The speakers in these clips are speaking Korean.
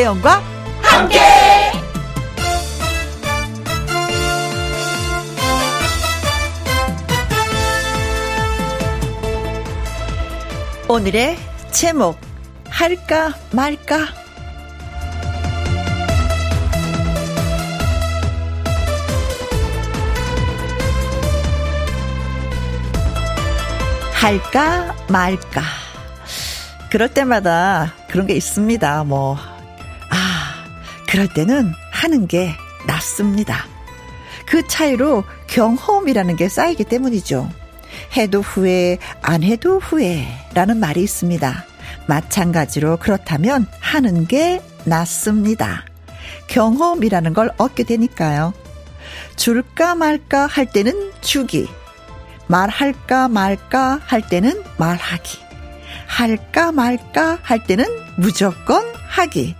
김혜영과 함께. 오늘의 제목 할까 말까 할까 말까. 그럴 때마다 그런 게 있습니다. 뭐, 아, 그럴 때는 하는 게 낫습니다. 그 차이로 경험이라는 게 쌓이기 때문이죠. 해도 후회, 안 해도 후회 라는 말이 있습니다. 마찬가지로 그렇다면 하는 게 낫습니다. 경험이라는 걸 얻게 되니까요. 줄까 말까 할 때는 주기, 말할까 말까 할 때는 말하기. 할까 말까 할 때는 무조건 하기.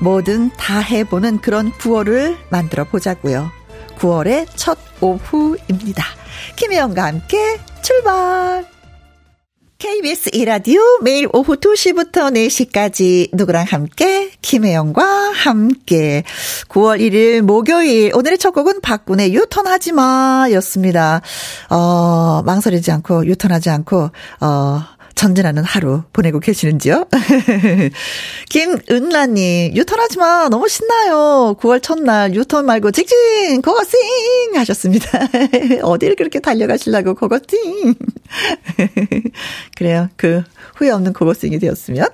뭐든 다 해보는 그런 9월을 만들어 보자고요. 9월의 첫 오후입니다. 김혜영과 함께 출발! KBS 이라디오 매일 오후 2시부터 4시까지 누구랑 함께 김혜영과 함께 9월 1일 목요일 오늘의 첫 곡은 박군의 유턴하지 마였습니다. 어 망설이지 않고 유턴하지 않고 어 전진하는 하루 보내고 계시는지요? 김은라님, 유턴하지 마. 너무 신나요. 9월 첫날, 유턴 말고 직진, 고고싱! 하셨습니다. 어디를 그렇게 달려가시려고, 고고싱! 그래요. 그, 후회 없는 고고싱이 되었으면.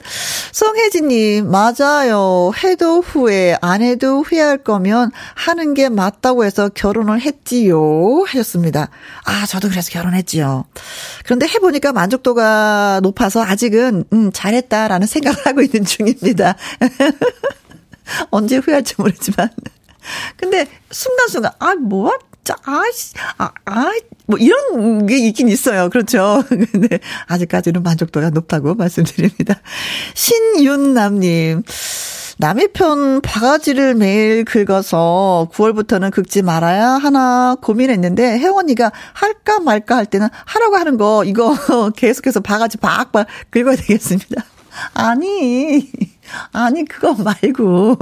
송혜진님, 맞아요. 해도 후회, 안 해도 후회할 거면 하는 게 맞다고 해서 결혼을 했지요. 하셨습니다. 아, 저도 그래서 결혼했지요. 그런데 해보니까 만족도가 높아서 아직은, 음, 잘했다라는 생각을 하고 있는 중입니다. 언제 후회할지 모르지만. 근데 순간순간, 아, 뭐, 아씨, 아, 아, 뭐 이런 게 있긴 있어요. 그렇죠. 근데 아직까지는 만족도가 높다고 말씀드립니다. 신윤남님. 남의 편 바가지를 매일 긁어서 9월부터는 긁지 말아야 하나 고민했는데 혜원이가 할까 말까 할 때는 하라고 하는 거 이거 계속해서 바가지 박박 긁어야 되겠습니다. 아니, 아니, 그거 말고,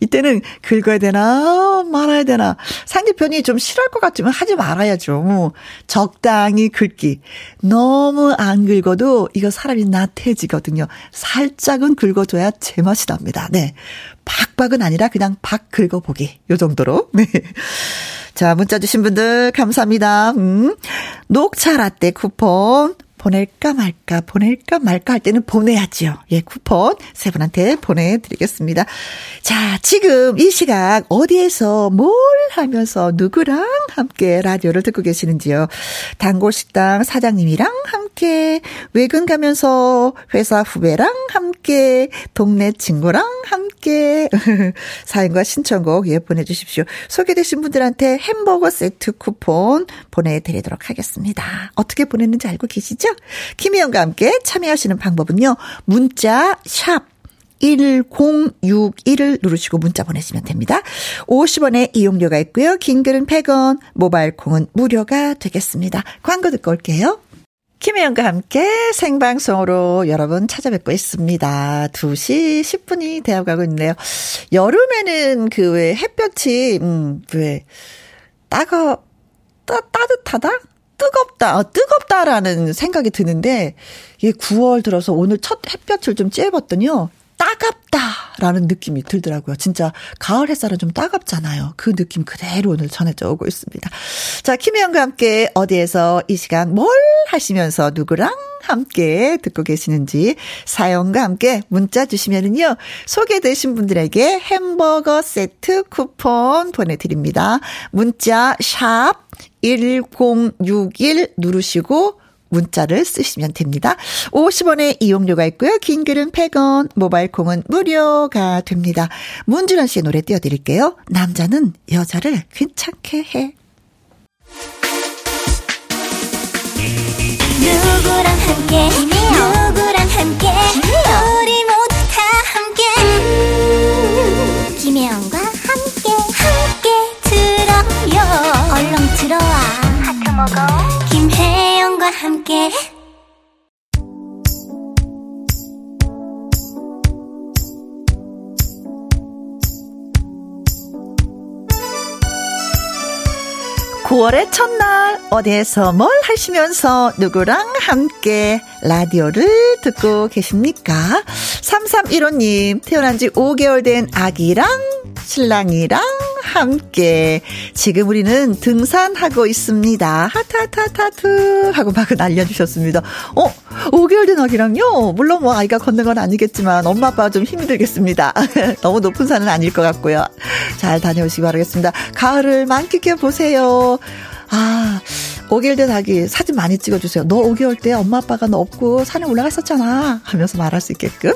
이때는 긁어야 되나, 말아야 되나. 상대편이 좀 싫어할 것 같으면 하지 말아야죠. 적당히 긁기. 너무 안 긁어도 이거 사람이 나태해지거든요. 살짝은 긁어줘야 제맛이 납니다. 네. 박박은 아니라 그냥 박 긁어보기. 요 정도로. 네. 자, 문자 주신 분들 감사합니다. 음. 녹차 라떼 쿠폰 보낼까 말까, 보낼까 말까 할 때는 보내야지요. 예, 쿠폰 세 분한테 보내드리겠습니다. 자, 지금 이 시각 어디에서 뭘 하면서 누구랑 함께 라디오를 듣고 계시는지요. 단골식당 사장님이랑 함께, 외근 가면서 회사 후배랑 함께, 동네 친구랑 함께, 사연과 신청곡 예, 보내주십시오. 소개되신 분들한테 햄버거 세트 쿠폰 보내드리도록 하겠습니다. 어떻게 보냈는지 알고 계시죠? 김희영과 함께 참여하시는 방법은요. 문자 샵 1061을 누르시고 문자 보내시면 됩니다. 50원의 이용료가 있고요. 긴 글은 100원, 모바일 콩은 무료가 되겠습니다. 광고 듣고 올게요. 김혜영과 함께 생방송으로 여러분 찾아뵙고 있습니다. 2시 10분이 되어가고 있네요. 여름에는 그 왜 햇볕이, 음, 왜, 따가, 따, 따뜻하다? 뜨겁다, 어, 뜨겁다라는 생각이 드는데, 이게 9월 들어서 오늘 첫 햇볕을 좀 쬐봤더니요. 따갑다라는 느낌이 들더라고요. 진짜 가을 햇살은 좀 따갑잖아요. 그 느낌 그대로 오늘 전해져 오고 있습니다. 자, 김혜영과 함께 어디에서 이 시간 뭘 하시면서 누구랑 함께 듣고 계시는지 사연과 함께 문자 주시면은요. 소개되신 분들에게 햄버거 세트 쿠폰 보내드립니다. 문자 샵 1061 누르시고 문자를 쓰시면 됩니다. 50원의 이용료가 있고요. 긴 글은 100원, 모바일 콩은 무료가 됩니다. 문준원 씨의 노래 띄워드릴게요. 남자는 여자를 괜찮게 해. 누구랑 함께, 누구랑 함께, 우리 모두 다 함께. 음, 김혜영과 함께, 함께 들어요. 얼렁 들어와. 하트 먹어. 태연과 함께 구월의 첫날 어디에서 뭘 하시면서 누구랑 함께 라디오를 듣고 계십니까? 3315님 태어난 지 5개월 된 아기랑 신랑이랑 함께 지금 우리는 등산하고 있습니다. 하트 하고 막 날려주셨습니다. 어 5개월 된 아기랑요. 물론 뭐 아이가 걷는 건 아니겠지만 엄마 아빠가 좀 힘이 들겠습니다. 너무 높은 산은 아닐 것 같고요. 잘 다녀오시기 바라겠습니다. 가을을 만끽해 보세요. 아, 5개월 된 아기 사진 많이 찍어주세요. 너 5개월 때 엄마 아빠가 너 없고 산에 올라갔었잖아. 하면서 말할 수 있게끔.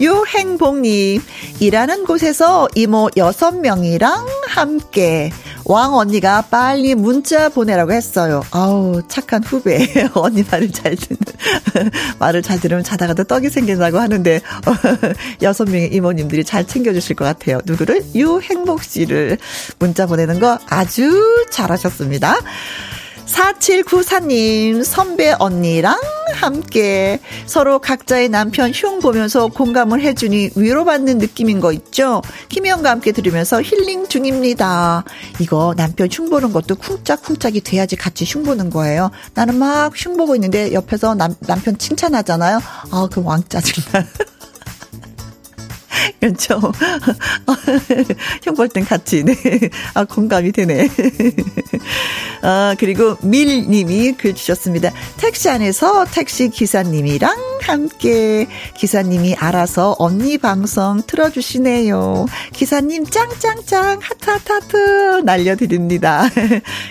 유행복님, 일하는 곳에서 이모 6명이랑 함께 왕 언니가 빨리 문자 보내라고 했어요. 아우, 착한 후배. 언니 말을 잘 듣는, 말을 잘 들으면 자다가도 떡이 생긴다고 하는데, 여섯 명의 이모님들이 잘 챙겨주실 것 같아요. 누구를? 유행복 씨를 문자 보내는 거 아주 잘하셨습니다. 4794님, 선배 언니랑 함께 서로 각자의 남편 흉 보면서 공감을 해주니 위로받는 느낌인 거 있죠? 김희영과 함께 들으면서 힐링 중입니다. 이거 남편 흉 보는 것도 쿵짝쿵짝이 돼야지 같이 흉 보는 거예요. 나는 막 흉 보고 있는데 옆에서 남, 남편 칭찬하잖아요. 아, 그 왕짜증나. 그렇죠. 형볼땐 같이, 네. 아, 공감이 되네. 아, 그리고 밀 님이 글 주셨습니다. 택시 안에서 택시 기사님이랑 함께 기사님이 알아서 언니 방송 틀어 주시네요. 기사님 짱짱짱 하트 하트 하트 날려 드립니다.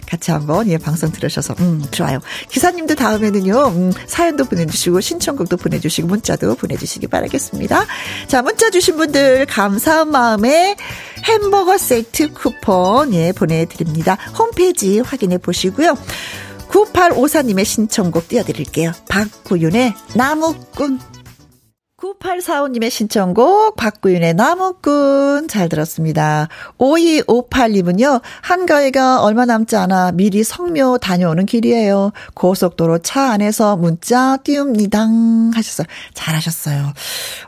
같이 한번 예 방송 들으셔서 음 좋아요. 기사님도 다음에는요 음, 사연도 보내 주시고 신청곡도 보내 주시고 문자도 보내 주시기 바라겠습니다. 자 문자 주신 분들 감사한 마음에 햄버거 세트 쿠폰 예 보내드립니다. 홈페이지 확인해 보시고요. 9854님의 신청곡 띄워드릴게요. 박구윤의 나무꾼. 9845님의 신청곡 박구윤의 나무꾼 잘 들었습니다. 5258님은요. 한가위가 얼마 남지 않아 미리 성묘 다녀오는 길이에요. 고속도로 차 안에서 문자 띄웁니다 하셨어요. 잘하셨어요.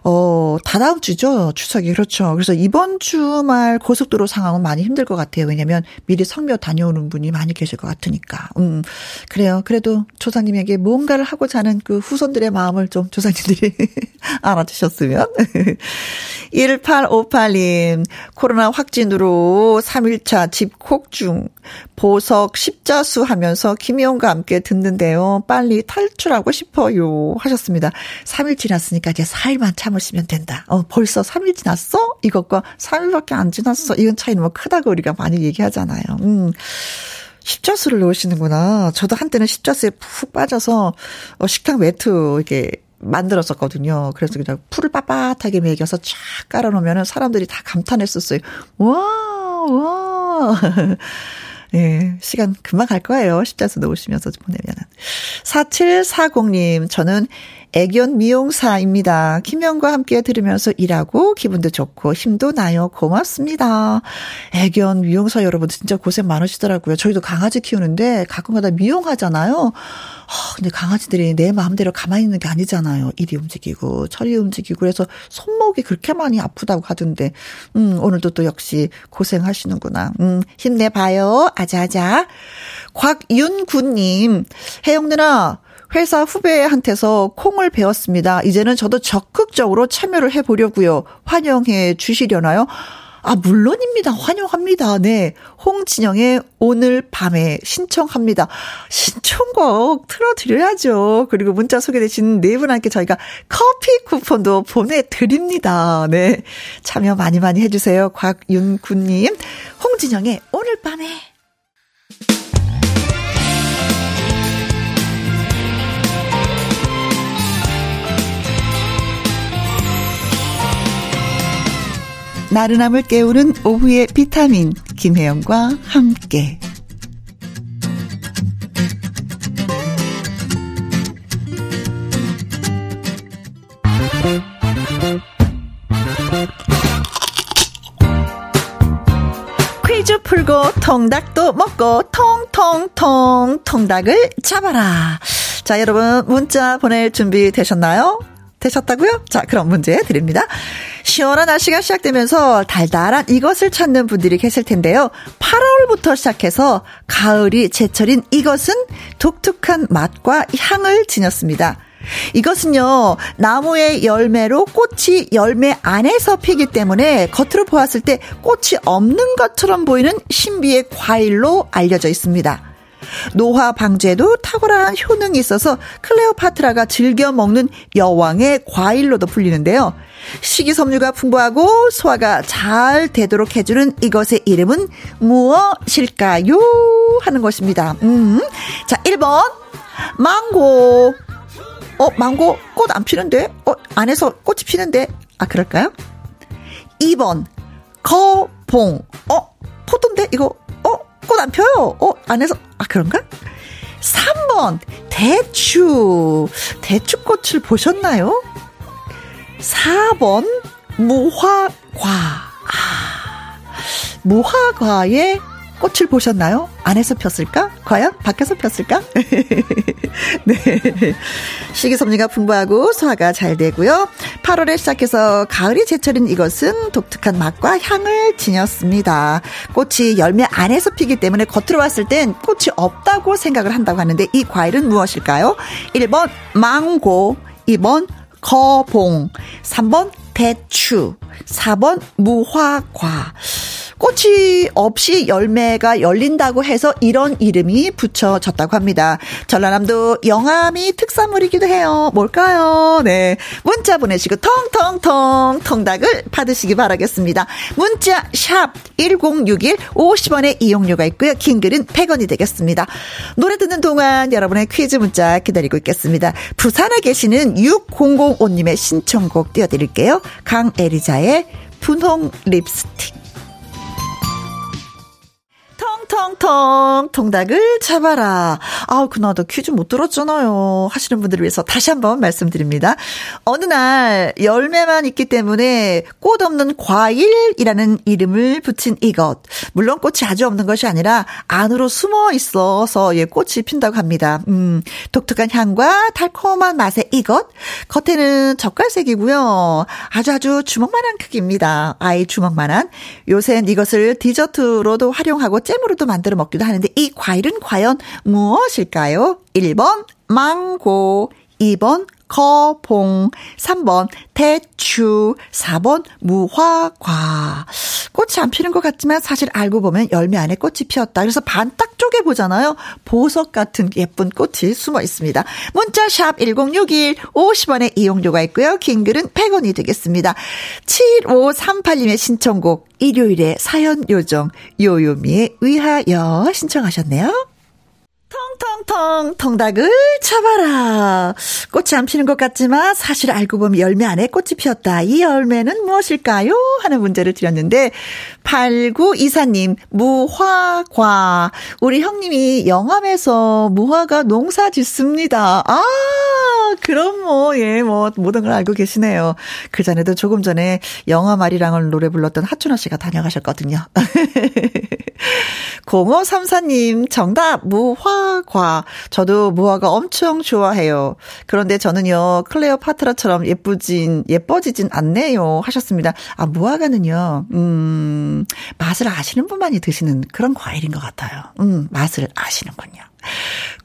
어, 다다음 주죠. 추석이 그렇죠. 그래서 이번 주말 고속도로 상황은 많이 힘들 것 같아요. 왜냐면 미리 성묘 다녀오는 분이 많이 계실 것 같으니까. 음. 그래요. 그래도 조상님에게 뭔가를 하고자 하는 그 후손들의 마음을 좀 조상님들이 알아주셨으면. 1858님, 코로나 확진으로 3일차 집콕 중, 보석 십자수 하면서 김희영과 함께 듣는데요. 빨리 탈출하고 싶어요. 하셨습니다. 3일 지났으니까 이제 4일만 참으시면 된다. 어, 벌써 3일 지났어? 이것과 3일밖에 안 지났어. 이건 차이는 뭐 크다고 우리가 많이 얘기하잖아요. 음. 십자수를 넣으시는구나. 저도 한때는 십자수에 푹 빠져서 어, 식탁 매트 이렇게 만들었었거든요. 그래서 그냥 풀을 빳빳하게 매겨서 쫙 깔아놓으면 사람들이 다 감탄했었어요. 와, 와. 예, 시간 금방 갈 거예요. 십자수 넣으시면서 보내면은. 4740님, 저는 애견 미용사입니다. 김영과 함께 들으면서 일하고 기분도 좋고 힘도 나요. 고맙습니다. 애견 미용사 여러분 진짜 고생 많으시더라고요. 저희도 강아지 키우는데 가끔가다 미용하잖아요. 근데 강아지들이 내 마음대로 가만히 있는 게 아니잖아요. 이리 움직이고 저리 움직이고 그래서 손목이 그렇게 많이 아프다고 하던데 음 오늘도 또 역시 고생하시는구나. 음 힘내봐요. 아자아자. 곽윤구님 혜영 누나 회사 후배한테서 콩을 배웠습니다. 이제는 저도 적극적으로 참여를 해보려고요. 환영해 주시려나요? 아, 물론입니다. 환영합니다. 네. 홍진영의 오늘 밤에 신청합니다. 신청곡 틀어드려야죠. 그리고 문자 소개되신 네 분한테 저희가 커피 쿠폰도 보내드립니다. 네. 참여 많이 많이 해주세요. 곽윤구님, 홍진영의 오늘 밤에. 나른함을 깨우는 오후의 비타민 김혜영과 함께 퀴즈 풀고 통닭도 먹고 통통통 통닭을 잡아라. 자, 여러분 문자 보낼 준비 되셨나요? 되셨다고요? 자, 그럼 문제 드립니다. 시원한 날씨가 시작되면서 달달한 이것을 찾는 분들이 계실 텐데요. 8월부터 시작해서 가을이 제철인 이것은 독특한 맛과 향을 지녔습니다. 이것은요, 나무의 열매로 꽃이 열매 안에서 피기 때문에 겉으로 보았을 때 꽃이 없는 것처럼 보이는 신비의 과일로 알려져 있습니다. 노화 방제도 탁월한 효능이 있어서 클레오파트라가 즐겨 먹는 여왕의 과일로도 불리는데요. 식이섬유가 풍부하고 소화가 잘 되도록 해주는 이것의 이름은 무엇일까요? 하는 것입니다. 음. 자, 1번. 망고. 어, 망고 꽃 안 피는데? 어, 안에서 꽃이 피는데? 아, 그럴까요? 2번, 거봉. 어, 포도인데? 이거, 어, 꽃 안 펴요. 어, 안에서, 아, 그런가? 3번, 대추. 대추꽃을 보셨나요? 4번, 무화과. 아, 무화과의 꽃을 보셨나요? 안에서 폈을까? 과연 밖에서 폈을까? 네. 식이섬유가 풍부하고 소화가 잘 되고요. 8월에 시작해서 가을이 제철인 이것은 독특한 맛과 향을 지녔습니다. 꽃이 열매 안에서 피기 때문에 겉으로 왔을 땐 꽃이 없다고 생각을 한다고 하는데 이 과일은 무엇일까요? 1번 망고, 2번 거봉, 3번 대추, 4번 무화과. 꽃이 없이 열매가 열린다고 해서 이런 이름이 붙여졌다고 합니다. 전라남도 영암이 특산물이기도 해요. 뭘까요? 네. 문자 보내시고 통통통 통닭을 받으시기 바라겠습니다. 문자 샵 1061 50원의 이용료가 있고요. 긴 글은 100원이 되겠습니다. 노래 듣는 동안 여러분의 퀴즈 문자 기다리고 있겠습니다. 부산에 계시는 6005님의 신청곡 띄워드릴게요. 강에리자의 분홍 립스틱. 텅텅텅 통닭을 잡아라. 아우 그나도 퀴즈 못 들었잖아요. 하시는 분들을 위해서 다시 한번 말씀드립니다. 어느 날 열매만 있기 때문에 꽃 없는 과일이라는 이름을 붙인 이것. 물론 꽃이 아주 없는 것이 아니라 안으로 숨어 있어서 예 꽃이 핀다고 합니다. 음 독특한 향과 달콤한 맛의 이것. 겉에는 젓갈색이고요. 아주 아주 주먹만한 크기입니다. 아이 주먹만한. 요새는 이것을 디저트로도 활용하고 잼으로 도 만들어 먹기도 하는데 이 과일은 과연 무엇일까요? 1번 망고, 2번 거봉, 3번 대추, 4번 무화과. 꽃이 안 피는 것 같지만 사실 알고 보면 열매 안에 꽃이 피었다. 그래서 반 딱 쪼개 보잖아요. 보석 같은 예쁜 꽃이 숨어 있습니다. 문자샵 1061 50원의 이용료가 있고요. 긴 글은 100원이 되겠습니다. 7538님의 신청곡 일요일에 사연 요정 요요미에 의하여 신청하셨네요. 텅텅텅 통닭을 잡아라. 꽃이 안 피는 것 같지만 사실 알고 보면 열매 안에 꽃이 피었다. 이 열매는 무엇일까요? 하는 문제를 드렸는데 8924님 무화과. 우리 형님이 영암에서 무화과 농사 짓습니다. 아 그럼 뭐, 예, 뭐, 모든 걸 알고 계시네요. 그 전에도 조금 전에 영화 말이랑을 노래 불렀던 하춘아 씨가 다녀가셨거든요. 0534님, 정답, 무화과. 저도 무화과 엄청 좋아해요. 그런데 저는요, 클레오파트라처럼 예쁘진, 예뻐지진 않네요. 하셨습니다. 아, 무화과는요, 음, 맛을 아시는 분만이 드시는 그런 과일인 것 같아요. 음, 맛을 아시는군요.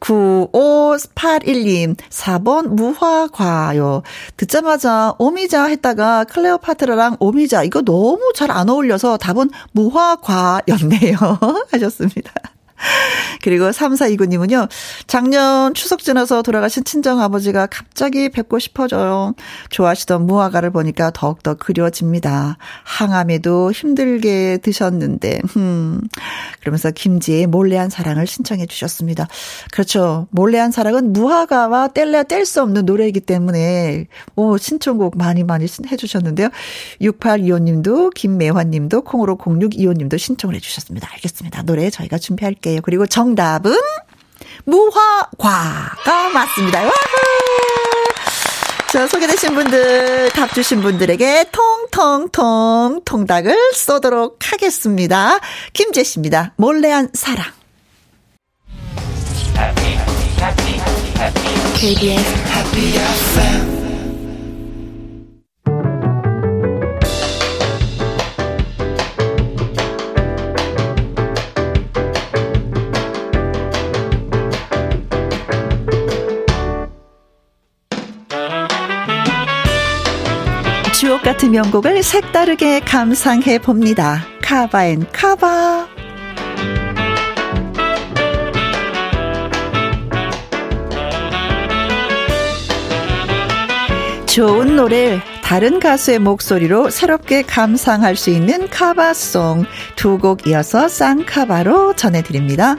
9581님, 4번 무화과요. 듣자마자 오미자 했다가 클레오파트라랑 오미자, 이거 너무 잘 안 어울려서 답은 무화과였네요. 하셨습니다. 그리고 3429님은요, 작년 추석 지나서 돌아가신 친정아버지가 갑자기 뵙고 싶어져요. 좋아하시던 무화과를 보니까 더욱더 그려집니다. 항암에도 힘들게 드셨는데, 음. 그러면서 김지의 몰래한 사랑을 신청해 주셨습니다. 그렇죠. 몰래한 사랑은 무화과와 뗄래야 뗄 수 없는 노래이기 때문에, 오, 신청곡 많이 많이 해 주셨는데요. 6825님도, 김매환님도, 콩으로 0625님도 신청을 해 주셨습니다. 알겠습니다. 노래 저희가 준비할게요. 볼게요. 그리고 정답은 무화과가 맞습니다. 와! 자, 소개되신 분들, 답 주신 분들에게 통통통 통닭을 쏘도록 하겠습니다. 김재 씨입니다. 몰래한 사랑. KBS 주옥 같은 명곡을 색다르게 감상해 봅니다. 카바앤 카바. 좋은 노래를 다른 가수의 목소리로 새롭게 감상할 수 있는 카바송 두 곡 이어서 쌍카바로 전해드립니다.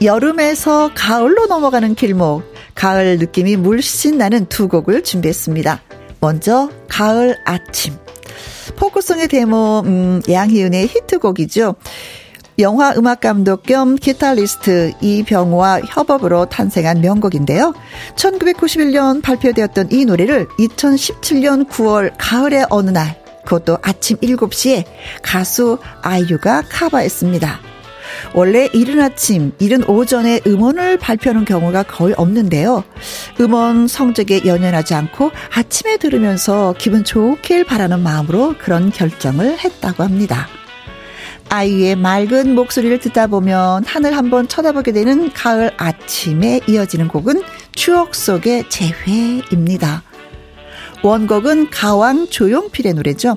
여름에서 가을로 넘어가는 길목, 가을 느낌이 물씬 나는 두 곡을 준비했습니다. 먼저 가을 아침. 포크송의 데모 음, 양희은의 히트곡이죠. 영화 음악 감독 겸 기타리스트 이병호와 협업으로 탄생한 명곡인데요. 1991년 발표되었던 이 노래를 2017년 9월 가을의 어느 날 그것도 아침 7시에 가수 아이유가 카바했습니다. 원래 이른 아침, 이른 오전에 음원을 발표하는 경우가 거의 없는데요. 음원 성적에 연연하지 않고 아침에 들으면서 기분 좋길 바라는 마음으로 그런 결정을 했다고 합니다. 아이유의 맑은 목소리를 듣다 보면 하늘 한번 쳐다보게 되는 가을 아침에 이어지는 곡은 추억 속의 재회입니다. 원곡은 가왕 조용필의 노래죠.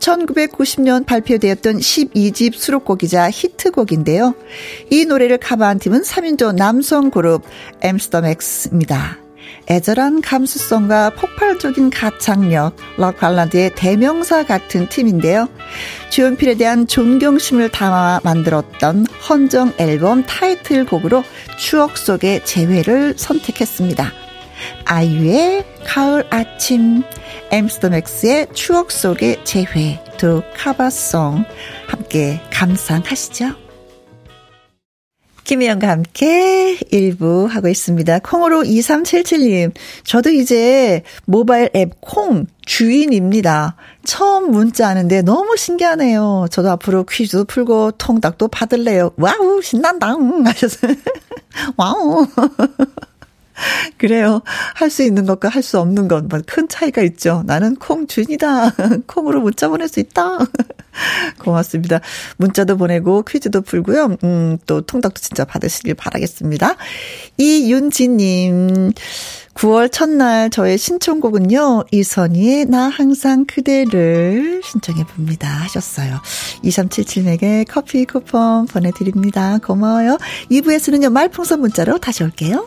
1990년 발표되었던 12집 수록곡이자 히트곡인데요. 이 노래를 커버한 팀은 3인조 남성 그룹 엠씨더맥스입니다. 애절한 감수성과 폭발적인 가창력, 록발라드의 대명사 같은 팀인데요. 조용필에 대한 존경심을 담아 만들었던 헌정 앨범 타이틀곡으로 추억 속의 재회를 선택했습니다. 아이유의 가을 아침, 엠씨더맥스의 추억 속의 재회 두 cover song 함께 감상하시죠. 김혜영과 함께 일부 하고 있습니다. 콩으로 2377님, 저도 이제 모바일 앱 콩 주인입니다. 처음 문자 하는데 너무 신기하네요. 저도 앞으로 퀴즈도 풀고 통닭도 받을래요. 와우, 신난다. 하셨어요. 와우. 그래요. 할 수 있는 것과 할 수 없는 것, 뭐큰 차이가 있죠. 나는 콩 준이다. 콩으로 문자 보낼 수 있다. 고맙습니다. 문자도 보내고 퀴즈도 풀고요. 음, 또 통닭도 진짜 받으시길 바라겠습니다. 이윤지님, 9월 첫날 저의 신청곡은요, 이선희의 나 항상 그대를 신청해 봅니다. 하셨어요. 2377에게 커피 쿠폰 보내드립니다. 고마워요. 2부에서는요, 말풍선 문자로 다시 올게요.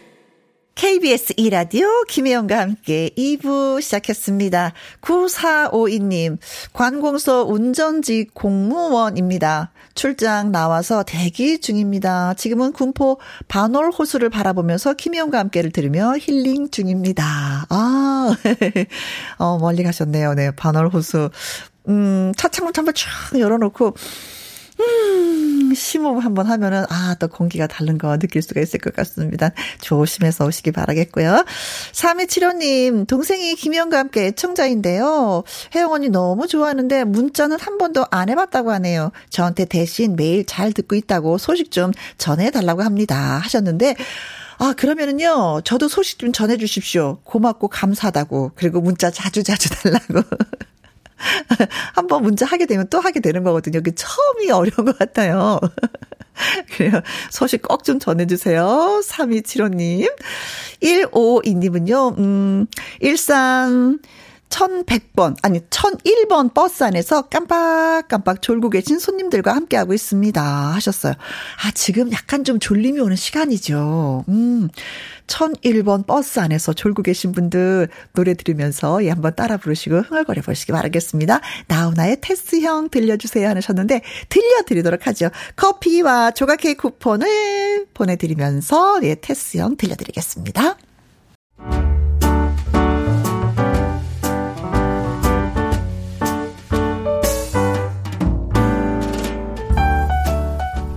KBS 2라디오 김혜영과 함께 2부 시작했습니다. 9452님, 관공서 운전직 공무원입니다. 출장 나와서 대기 중입니다. 지금은 군포 반월 호수를 바라보면서 김혜영과 함께를 들으며 힐링 중입니다. 아, 어, 멀리 가셨네요. 네, 반월 호수. 음, 차 창문 한번 쫙 열어놓고, 음, 심호흡 한번 하면은, 아, 또 공기가 다른 거 느낄 수가 있을 것 같습니다. 조심해서 오시기 바라겠고요. 3275님, 동생이 김영과 함께 애청자인데요. 혜영 언니 너무 좋아하는데 문자는 한 번도 안 해봤다고 하네요. 저한테 대신 매일 잘 듣고 있다고 소식 좀 전해달라고 합니다. 하셨는데, 아, 그러면은요, 저도 소식 좀 전해주십시오. 고맙고 감사하다고. 그리고 문자 자주 자주 달라고. 한번 문자 하게 되면 또 하게 되는 거거든요. 그 처음이 어려운 것 같아요. 그래요. 소식 꼭 좀 전해주세요. 3275님. 152님은요, 음, 일산, 1100번, 아니, 1001번 버스 안에서 깜빡깜빡 졸고 계신 손님들과 함께하고 있습니다. 하셨어요. 아, 지금 약간 좀 졸림이 오는 시간이죠. 음, 1001번 버스 안에서 졸고 계신 분들 노래 들으면서 예, 한번 따라 부르시고 흥얼거려 보시기 바라겠습니다. 나훈아의 테스형 들려주세요 하셨는데 들려드리도록 하죠. 커피와 조각 케이크 쿠폰을 보내드리면서 예, 테스형 들려드리겠습니다.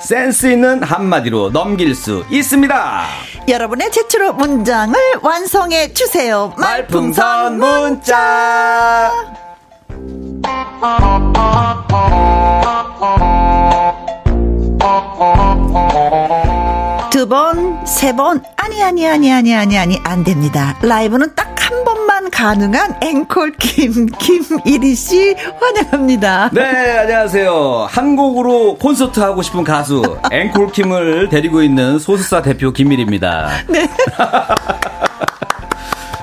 센스 있는 한마디로 넘길 수 있습니다. 여러분의 제출로 문장을 완성해 주세요. 말풍선 문자. 두 번, 세 번, 아니, 아니, 아니, 아니, 아니, 아니, 안 됩니다. 라이브는 딱 한 번만 가능한 앵콜 김, 김일희 씨 환영합니다. 네, 안녕하세요. 한국으로 콘서트 하고 싶은 가수 앵콜 김을 데리고 있는 소수사 대표 김일입니다. 네.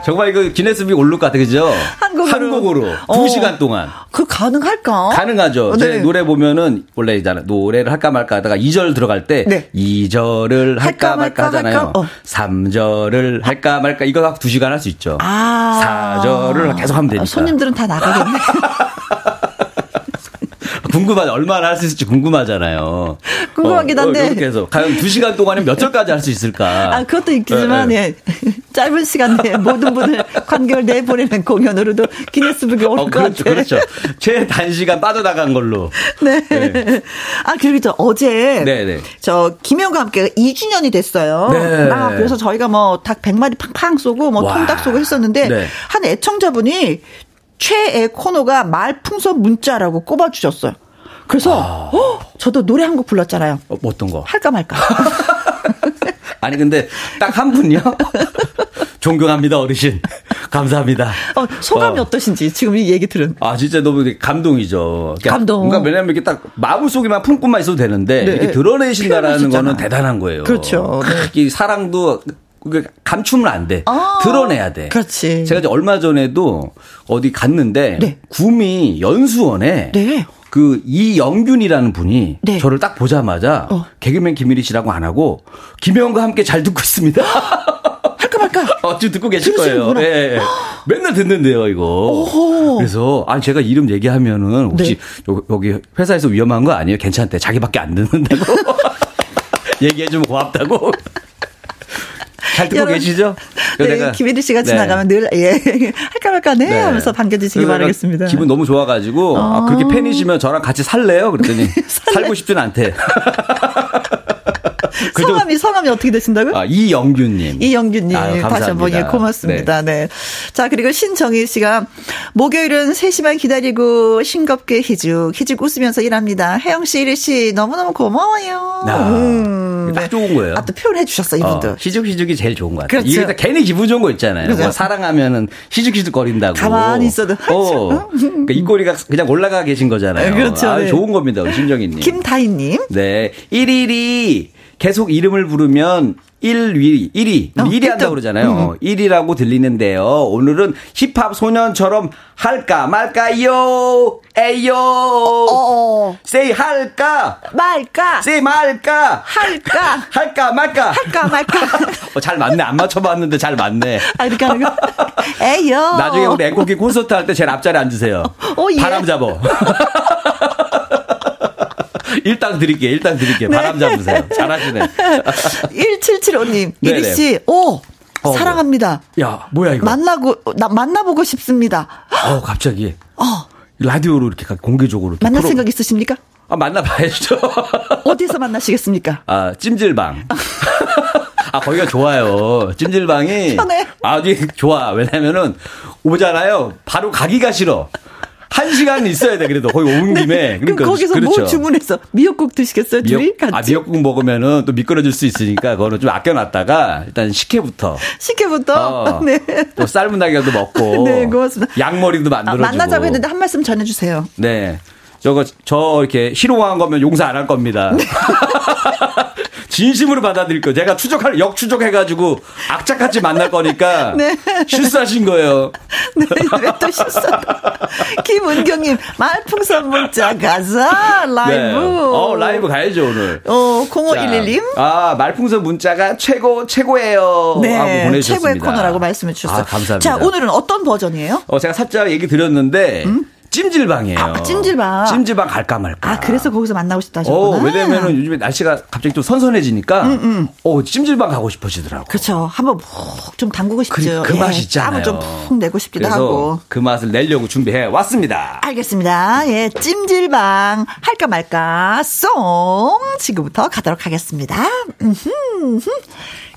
정말 이거 기네스북 올릴 것 같아, 그죠? 한국어로. 두 어. 시간 동안. 그 가능할까? 가능하죠. 네. 제 노래 보면은 원래 있잖아. 노래를 할까 말까 하다가 2절 들어갈 때 네. 2절을 할까, 할까 말까, 하잖아요. 할까? 어. 3절을 할까 말까 이거 갖고 두 시간 할 수 있죠. 아. 4절을 계속 하면 되니까. 손님들은 다 나가겠네. 궁금하죠. 얼마나 할 수 있을지 궁금하잖아요. 궁금하긴 어, 어, 한데. 어, 이렇게 해서 과연 2시간 동안에 몇 절까지 할 수 있을까? 아, 그것도 있겠지만, 네, 네. 예. 짧은 시간 내에 모든 분을 관객을 내보내는 공연으로도 기네스북에 올것 어, 그렇죠, 같아요. 그렇죠. 최단시간 빠져나간 걸로. 네. 네. 아, 그리고 저 어제. 네네. 네. 저 김영과 함께 2주년이 됐어요. 네. 아, 그래서 저희가 뭐 닭 100마리 팡팡 쏘고 뭐 와. 통닭 쏘고 했었는데 네. 한 애청자분이 최애 코너가 말풍선 문자라고 꼽아주셨어요. 그래서 아. 어, 저도 노래 한 곡 불렀잖아요. 어, 뭐 어떤 거? 할까 말까. 아니 근데 딱 한 분요. 존경합니다 어르신. 감사합니다. 어, 소감이 어. 떠신지 지금 이 얘기 들은. 아 진짜 너무 감동이죠. 그러니까 감동. 그러니까 왜냐면 이렇게 딱 마음 속에만 품고만 있어도 되는데 네. 이렇게 드러내신다라는 거는 대단한 거예요. 그렇죠. 네. 이 사랑도 감추면 안 돼. 아, 드러내야 돼. 그렇지. 제가 이제 얼마 전에도 어디 갔는데 네. 구미 연수원에 네. 그 이영균이라는 분이 네. 저를 딱 보자마자 어. 개그맨 김일희 씨라고 안 하고 김혜원과 함께 잘 듣고 있습니다. 할까 말까? 어, 지금 듣고 계실 거예요. 예, 예. 맨날 듣는데요, 이거. 오호. 그래서, 아니, 제가 이름 얘기하면은 혹시 네. 여기 회사에서 위험한 거 아니에요? 괜찮대. 자기밖에 안 듣는다고. 얘기해주면 고맙다고. 잘 듣고 계시죠? 네, 김혜리 씨가 네. 지나가면 늘, 예, 할까 말까, 네, 네. 하면서 반겨주시기 바라겠습니다. 기분 너무 좋아가지고, 아, 아 그렇게 팬이시면 저랑 같이 살래요? 그랬더니, 살고 싶진 않대. 성함이 성함이 어떻게 되신다고요? 아, 이영규님. 이영규님 다시 한번 예, 고맙습니다. 네. 네. 자 그리고 신정희 씨가 목요일은 3시만 기다리고 싱겁게 희죽 희죽 웃으면서 일합니다. 혜영 씨, 이리 씨 너무 너무 고마워요. 아, 음, 딱 좋은 거예요. 아또 표현해 주셨어 이분도. 어, 희죽 희죽이 제일 좋은 것 같아요. 그렇죠. 이게 괜히 기분 좋은 거 있잖아요. 뭐 사랑하면은 희죽 희죽 거린다고. 가만히 있어도. 어. 그러니까 입꼬리가 그냥 올라가 계신 거잖아요. 그렇죠. 아, 네. 좋은 겁니다, 신정희님. 김다희님. 네, 1일이 계속 이름을 부르면 1위, 1위, 어, 1위 한다고 그러잖아요. 음. 1위라고 들리는데요. 오늘은 힙합 소년처럼 할까 말까요? 에요. 어, 어. say 할까? 말까? say 말까? 할까? 할까 말까? 할까 말까? 어, 잘 맞네. 안 맞춰봤는데 잘 맞네. 아, 이렇게 하는 거. 에요. 나중에 우리 앵콜기 콘서트 할 때 제일 앞자리에 앉으세요. 어, 예. 바람 잡어. 일당 드릴게요. 일당 드릴게요. 네. 바람 잡으세요. 잘하시네. 1775님, 이리 씨, 오! 어, 사랑합니다. 야, 뭐야 이거? 만나고 나 만나보고 싶습니다. 어, 갑자기. 어. 라디오로 이렇게 공개적으로 이렇게 만날 프로... 생각 있으십니까? 아, 만나봐야죠. 어디서 만나시겠습니까? 아, 찜질방. 아, 거기가 좋아요. 찜질방이. 편해. 아, 좋아. 왜냐면은 오잖아요. 바로 가기가 싫어. 한 시간 있어야 돼 그래도 거기 온 김에. 그러니까 거기서 뭐 그렇죠. 뭐 주문해서 미역국 드시겠어요 둘이 미역, 아 미역국 먹으면은 또 미끄러질 수 있으니까 그거는 좀 아껴놨다가 일단 식혜부터. 식혜부터. 어, 네. 또 삶은 달걀도 먹고. 네 고맙습니다. 양머리도 만들어주고. 아, 만나자고 했는데 한 말씀 전해주세요. 네. 저거 저 이렇게 희롱한 거면 용서 안 할 겁니다. 네. 진심으로 받아들일 거예요. 제가 추적할 역추적해가지고 악착같이 만날 거니까 네. 실수하신 거예요. 네, 왜또 실수? 김은경님 말풍선 문자 가자 라이브. 네. 어 라이브 가야죠 오늘. 어 0511님. 아 말풍선 문자가 최고 최고예요. 네, 하고 보내주셨습니다. 최고의 코너라고 말씀해 주셨어요. 아, 감사합니다. 자 오늘은 어떤 버전이에요? 어 제가 살짝 얘기 드렸는데. 음? 찜질방이에요. 아, 찜질방. 찜질방 갈까 말까. 아, 그래서 거기서 만나고 싶다 하셨구나. 어, 왜냐면은 요즘에 날씨가 갑자기 또 선선해지니까 음, 음. 어, 찜질방 가고 싶어지더라고. 그렇죠. 한번 푹좀 담그고 싶죠. 그, 그 맛이 있잖아요. 땀을 좀푹 내고 싶기도 하고. 그 맛을 내려고 준비해 왔습니다. 알겠습니다. 예, 찜질방 할까 말까 송 지금부터 가도록 하겠습니다. 음흠,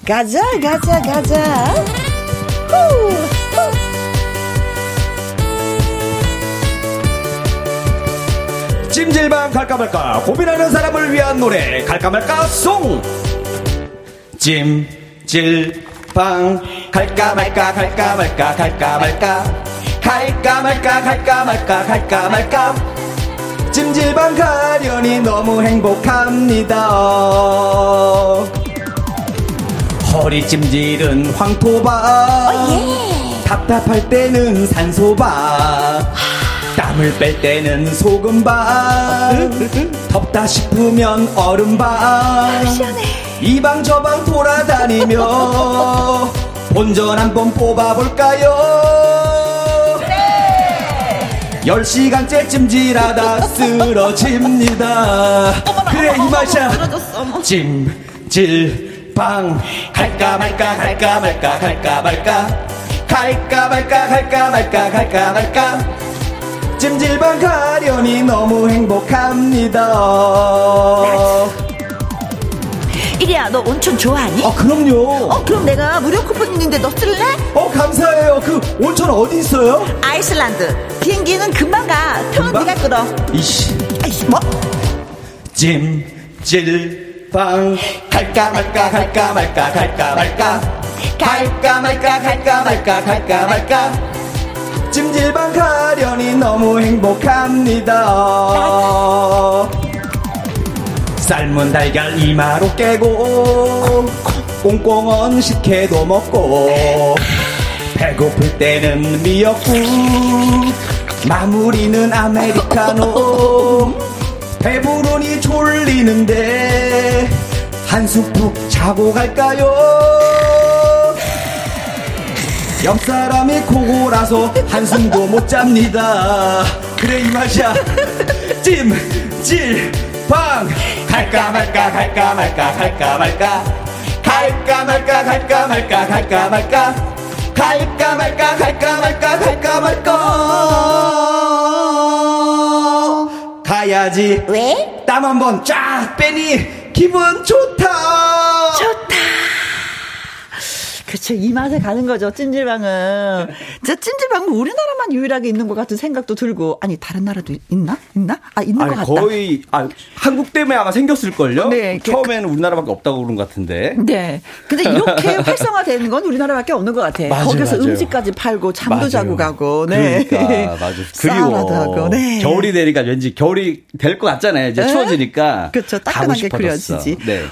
가자, 가자, 가자. 후, 후. 찜질방 갈까 말까 고민하는 사람을 위한 노래 갈까 말까 송! 찜질방 갈까 말까 갈까 말까 갈까 말까 갈까 말까 갈까 말까 갈까 말까. 찜질방 가려니 너무 행복합니다. 허리 찜질은 황토바. 어, 예. 답답할 때는 산소바 땀을 뺄 때는 소금방 덥다 싶으면 얼음방 이방 저방 돌아다니며 본전 한번 뽑아볼까요? 열 시간째 찜질하다 쓰러집니다. 그래 이 맛이야. 찜질방. 갈까 말까 갈까 말까 갈까 말까. 갈까 말까 갈까 말까 갈까 말까 찜질방 가려니 너무 행복합니다. 이리야, 너 온천 좋아하니? 아, 그럼요. 어, 그럼 내가 무료 쿠폰 있는데 너 쓸래? 어, 감사해요. 그 온천 어디 있어요? 아이슬란드. 비행기는 금방 가. 표는 네가 끌어. 이씨. 아이씨, 뭐? 찜질방 갈까 말까 갈까 말까 갈까 말까 갈까 말까 갈까 말까 갈까 말까 찜질방 가려니 너무 행복합니다. 삶은 달걀 이마로 깨고 꽁꽁언 식혜도 먹고 배고플 때는 미역국 마무리는 아메리카노 배부르니 졸리는데 한숨 푹 자고 갈까요? 옆사람이 코골아서 한숨도 못 잡니다. 그래, 이 맛이야. 찜, 질, 방. 갈까 말까, 갈까 말까, 갈까 말까. 갈까 말까, 갈까 말까, 갈까 말까. 갈까 말까, 갈까 말까, 갈까 말까. 가야지. 왜? 땀 한번 쫙 빼니 기분 좋다. 좋다. 그렇죠. 이 맛에 가는 거죠. 찜질방은. 저 찜질방은 우리나라만 유일하게 있는 것 같은 생각도 들고 아니 다른 나라도 있나? 있나? 아 있는 아니, 것 같다. 거의 아 한국 때문에 아마 생겼을 걸요. 네. 처음에는 우리나라밖에 없다고 그런 것 같은데. 네. 근데 이렇게 활성화되는 건 우리나라밖에 없는 것 같아. 맞아요, 거기서 맞아요. 음식까지 팔고 잠도 맞아요. 자고 가고. 네. 그러니까 맞아. 그리워. 하고, 네. 겨울이 되니까 왠지 겨울이 될 것 같잖아요. 이제 네? 추워지니까. 그렇죠. 따끈하게 그려지지. 네.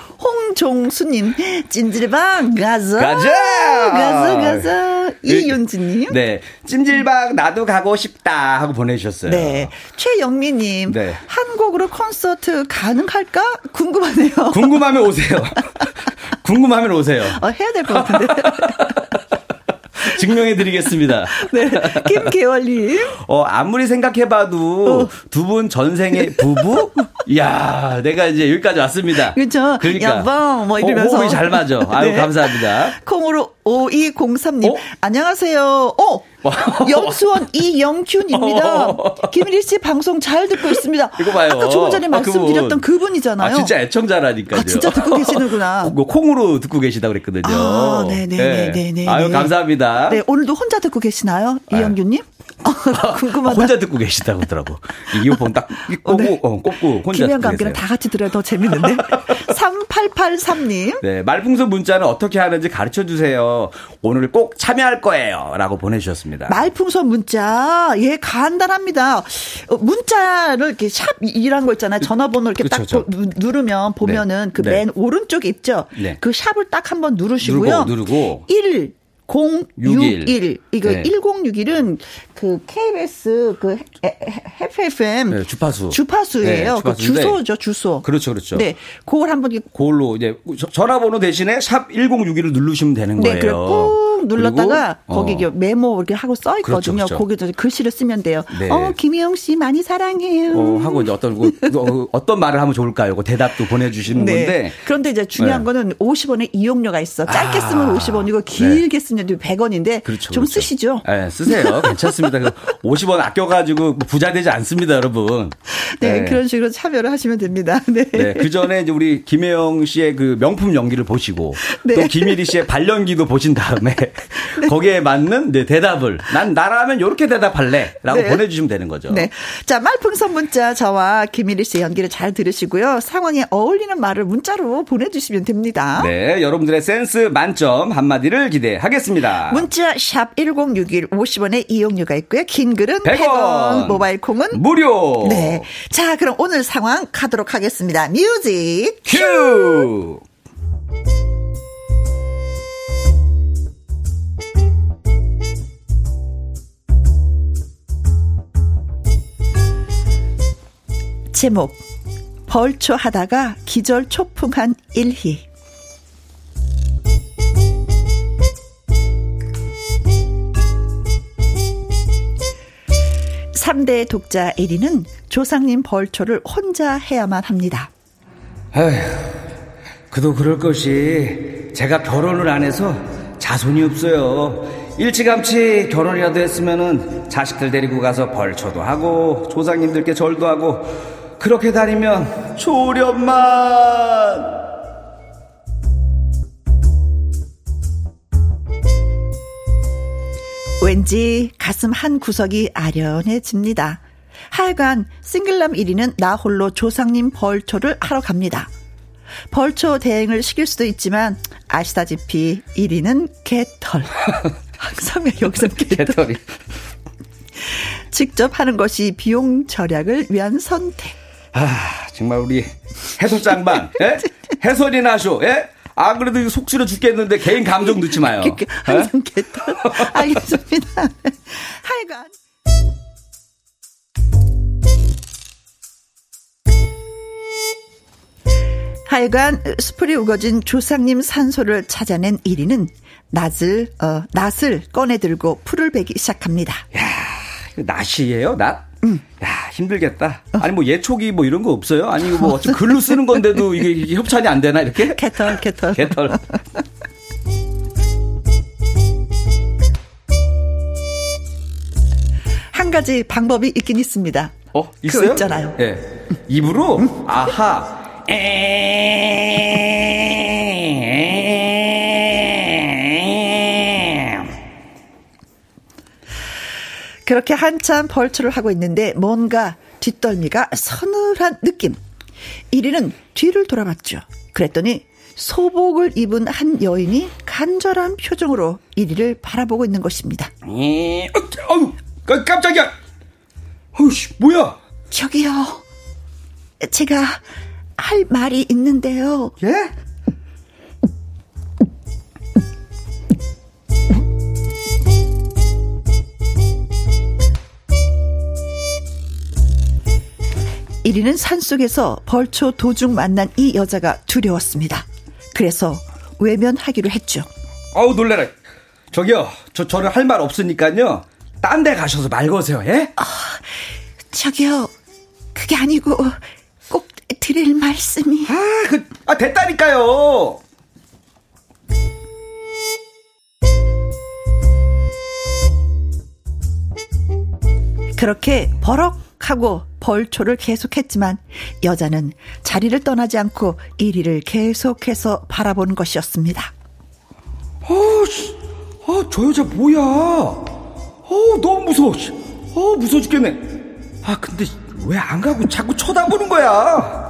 김종수님, 찜질방 가자. 가자! 가자, 가자. 이윤지님. 네. 찜질방 나도 가고 싶다 하고 보내주셨어요. 네. 최영미님. 네. 한국으로 콘서트 가능할까? 궁금하네요. 궁금하면 오세요. 궁금하면 오세요. 어, 해야 될 것 같은데. 증명해드리겠습니다. 네. 김계월님. 어, 아무리 생각해봐도 어. 두분 전생의 부부? 이야, 내가 이제 여기까지 왔습니다. 그렇죠. 그러니까. 여보, 뭐 이러면서. 호, 호흡이 잘 맞아. 아유, 네. 감사합니다. 콩으로 5203님. 어? 안녕하세요. 어! 영수원 이영균입니다. 김일희 씨 방송 잘 듣고 있습니다. 이거 봐요. 아까 조금 전에 아, 말씀드렸던 그분. 그분 이잖아요. 아, 진짜 애청자라니까요. 아, 진짜 듣고 계시는구나. 콩- 콩으로 듣고 계시다고 그랬거든요. 아, 네네네네 네. 아유, 감사합니다. 네, 오늘도 혼자 듣고 계시나요? 이영균님? 아, 궁금하다. 혼자 듣고 계시다고 하더라고. 이 이어폰 딱 꽂고, 어, 네. 어, 꽂고 혼자 함께는 계세요. 다 같이 들어야 더 재밌는데. 3883님. 네, 말풍선 문자는 어떻게 하는지 가르쳐 주세요. 오늘 꼭 참여할 거예요. 라고 보내주셨습니다. 말풍선 문자, 예, 간단합니다. 어, 문자를 이렇게 샵 이란 거 있잖아요. 전화번호 이렇게 그쵸, 딱. 누- 누르면 보면은 그 네. 맨 오른쪽에 있죠. 네. 그 샵을 딱 한번 누르시고요. 누르고, 누르고. 1 0 6 1 이거 네. 1061은 그 KBS 그 FFM 네, 주파수. 주파수예요. 네, 그. 주소죠, 주소. 그렇죠, 그렇죠. 네. 그걸 한번 그걸로 이제 저- 전화번호 대신에 샵 1061을 누르시면 되는 거예요. 네, 그래 꾹 눌렀다가 그리고, 거기 어, 메모 이렇게 하고 써 그렇죠, 있거든요. 그렇죠. 거기서 글씨를 쓰면 돼요. 네. 어, 김희영 씨 많이 사랑해요. 어, 하고 이제 어떤 그, 어, 어떤 말을 하면 좋을까요? 그 대답도 보내 주시는 네. 건데. 그런데 이제 중요한 네. 거는 50원의 이용료가 있어. 짧게 아. 쓰면 50원이고 길게 쓰면 100원인데 그렇죠. 좀 그렇죠. 쓰시죠. 네, 쓰세요. 괜찮습니다. 그 50원 아껴 가지고 뭐 부자 되지 않습니다, 여러분. 네, 그런 식으로 참여를 하시면 됩니다. 네. 네, 그 전에 이제 우리 김혜영 씨의 그 명품 연기를 보시고 네. 또 김일희 씨의 발연기도 보신 다음에 거기에 맞는 네, 대답을 난 나라면 이렇게 대답할래라고 네. 보내주시면 되는 거죠. 네. 자, 말풍선 문자 저와 김일희 씨의 연기를 잘 들으시고요. 상황에 어울리는 말을 문자로 보내주시면 됩니다. 네, 여러분들의 센스 만점 한마디를 기대하겠습니다. 문자 샵 1061 50원의 이용료가 있고요. 긴 글은 100원. 100원, 모바일 콩은 무료. 네. 자, 그럼 오늘 상황 가도록 하겠습니다. 뮤직. 큐. 제목. 벌초 하다가 기절 초풍한 일희. 3대 독자 1위는 조상님 벌초를 혼자 해야만 합니다. 에휴, 그도 그럴 것이 제가 결혼을 안 해서 자손이 없어요. 일찌감치 결혼이라도 했으면은 자식들 데리고 가서 벌초도 하고 조상님들께 절도 하고 그렇게 다니면 조련만 왠지 가슴 한 구석이 아련해집니다. 하여간 싱글남 1위는 나 홀로 조상님 벌초를 하러 갑니다. 벌초 대행을 시킬 수도 있지만 아시다시피 1위는 개털. 항상 왜 여기서 개털. 개털이 직접 하는 것이 비용 절약을 위한 선택. 아 정말 우리 해솔장반 예? 해설이나 하쇼 예? 아 그래도 이거 속 쓰려 죽겠는데 개인 감정 넣지 마요 예? 항상 개털. 알겠습니다. 하여간. 하여간 수풀이 우거진 조상님 산소를 찾아낸 1위는 낫을 어, 낫을 꺼내 들고 풀을 베기 시작합니다. 이거 낫이에요 낫? 야 힘들겠다. 어. 아니 뭐 예초기 뭐 이런 거 없어요? 아니 뭐 어차피 글로 쓰는 건데도 이게, 이게 협찬이 안 되나 이렇게? 개털 개털. 개털. 한 가지 방법이 있긴 있습니다. 어 있어요? 있잖아요. 예. 입으로 아하. 그렇게 한참 벌초를 하고 있는데 뭔가 뒷덜미가 서늘한 느낌. 1위는 뒤를 돌아봤죠. 그랬더니 소복을 입은 한 여인이 간절한 표정으로 1위를 바라보고 있는 것입니다. 예. 어, 어우, 깜- 깜짝이야. 어우씨, 뭐야? 저기요. 제가 할 말이 있는데요. 예? 1위는 산속에서 벌초 도중 만난 이 여자가 두려웠습니다. 그래서 외면하기로 했죠. 아우 놀래라. 저기요, 저 저는 할 말 없으니까요. 딴 데 가셔서 말 거세요. 예? 아, 저기요. 그게 아니고 꼭 드릴 말씀이. 아, 그, 아 됐다니까요. 그렇게 버럭 하고 벌초를 계속했지만 여자는 자리를 떠나지 않고 1위를 계속해서 바라보는 것이었습니다. 아, 아, 저 여자 뭐야? 어, 너무 무서워. 어, 무서워 죽겠네. 아, 근데 왜 안 가고 자꾸 쳐다보는 거야?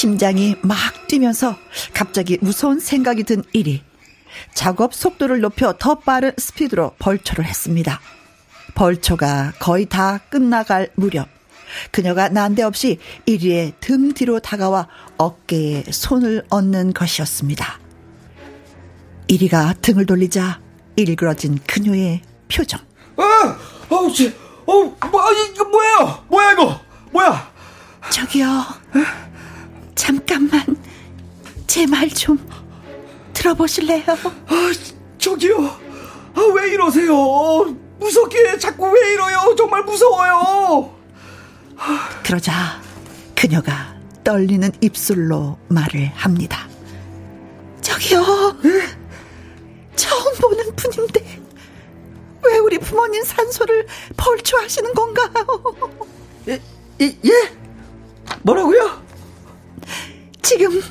심장이 막 뛰면서 갑자기 무서운 생각이 든 일이 작업 속도를 높여 더 빠른 스피드로 벌초를 했습니다. 벌초가 거의 다 끝나갈 무렵 그녀가 난데없이 1위의 등 뒤로 다가와 어깨에 손을 얹는 것이었습니다. 1위가 등을 돌리자 일그러진 그녀의 표정. 아, 어우, 씨, 어, 뭐, 이거 뭐야? 뭐야 이거? 뭐야? 저기요. 잠깐만 제 말 좀 들어보실래요? 아, 저기요. 아, 왜 이러세요? 무섭게 자꾸 왜 이러요? 정말 무서워요. 그러자 그녀가 떨리는 입술로 말을 합니다. 저기요. 처음 보는 분인데 왜 우리 부모님 산소를 벌초하시는 건가요? 예, 예, 예? 뭐라고요? 지금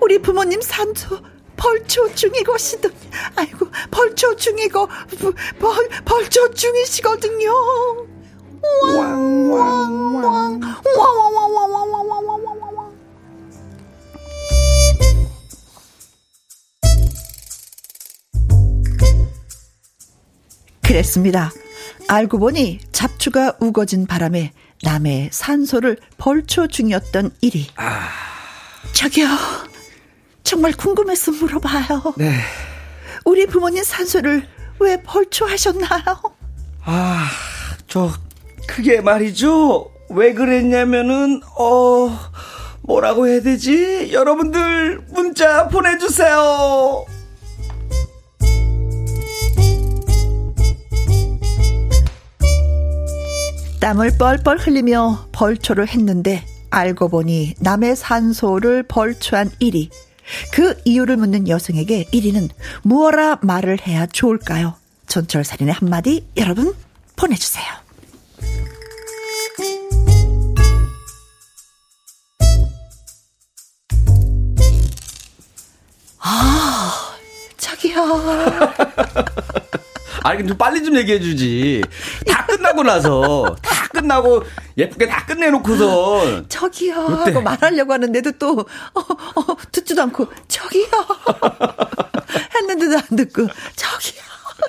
우리 부모님 산소 벌초 중이고시더니 아이고 벌초 중이고 벌, 벌초 중이시거든요. 왕왕왕왕 왕왕왕왕왕왕왕왕왕 그랬습니다. 알고 보니 잡초가 우거진 바람에 남의 산소를 벌초 중이었던 일이. 아... 저기요. 정말 궁금해서 물어봐요. 네. 우리 부모님 산소를 왜 벌초하셨나요? 아, 저 그게 말이죠. 왜 그랬냐면은 어 뭐라고 해야 되지? 여러분들 문자 보내주세요. 땀을 뻘뻘 흘리며 벌초를 했는데 알고 보니 남의 산소를 벌초한 1위. 그 이유를 묻는 여성에게 1위는 무엇라 말을 해야 좋을까요? 전철살인의 한마디 여러분 보내주세요. 아, 자기야. 아니, 근데 빨리 좀 얘기해 주지. 다 끝나고 나서, 다 끝나고, 예쁘게 다 끝내놓고서. 저기요. 하고 말하려고 하는데도 또, 어, 어, 듣지도 않고, 저기요. 했는데도 안 듣고, 저기요.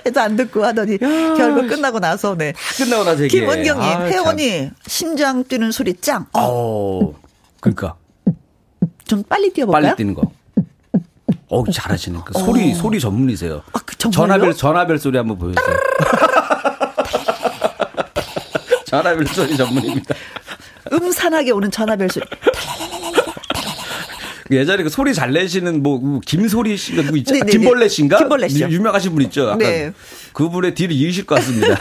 해도 안 듣고 하더니, 야, 결국 끝나고 나서, 네. 다 끝나고 나서 얘기해. 김원경님, 아, 혜원이, 심장 뛰는 소리 짱. 어. 어, 그니까. 좀 빨리 뛰어볼까요? 빨리 뛰는 거. 어 잘하시는 그 소리 어. 소리 전문이세요. 아, 그 전화벨 전화벨 소리 한번 보여주세요. 전화벨 소리 전문입니다. 음산하게 오는 전화벨 소리. 그 예전에 그 소리 잘 내시는 뭐, 뭐 김소리 씨가 누구 있죠? 김벌레 씨인가? 김벌레 씨. 유명하신 분 있죠? 네. 그분의 뒤를 이으실 것 같습니다.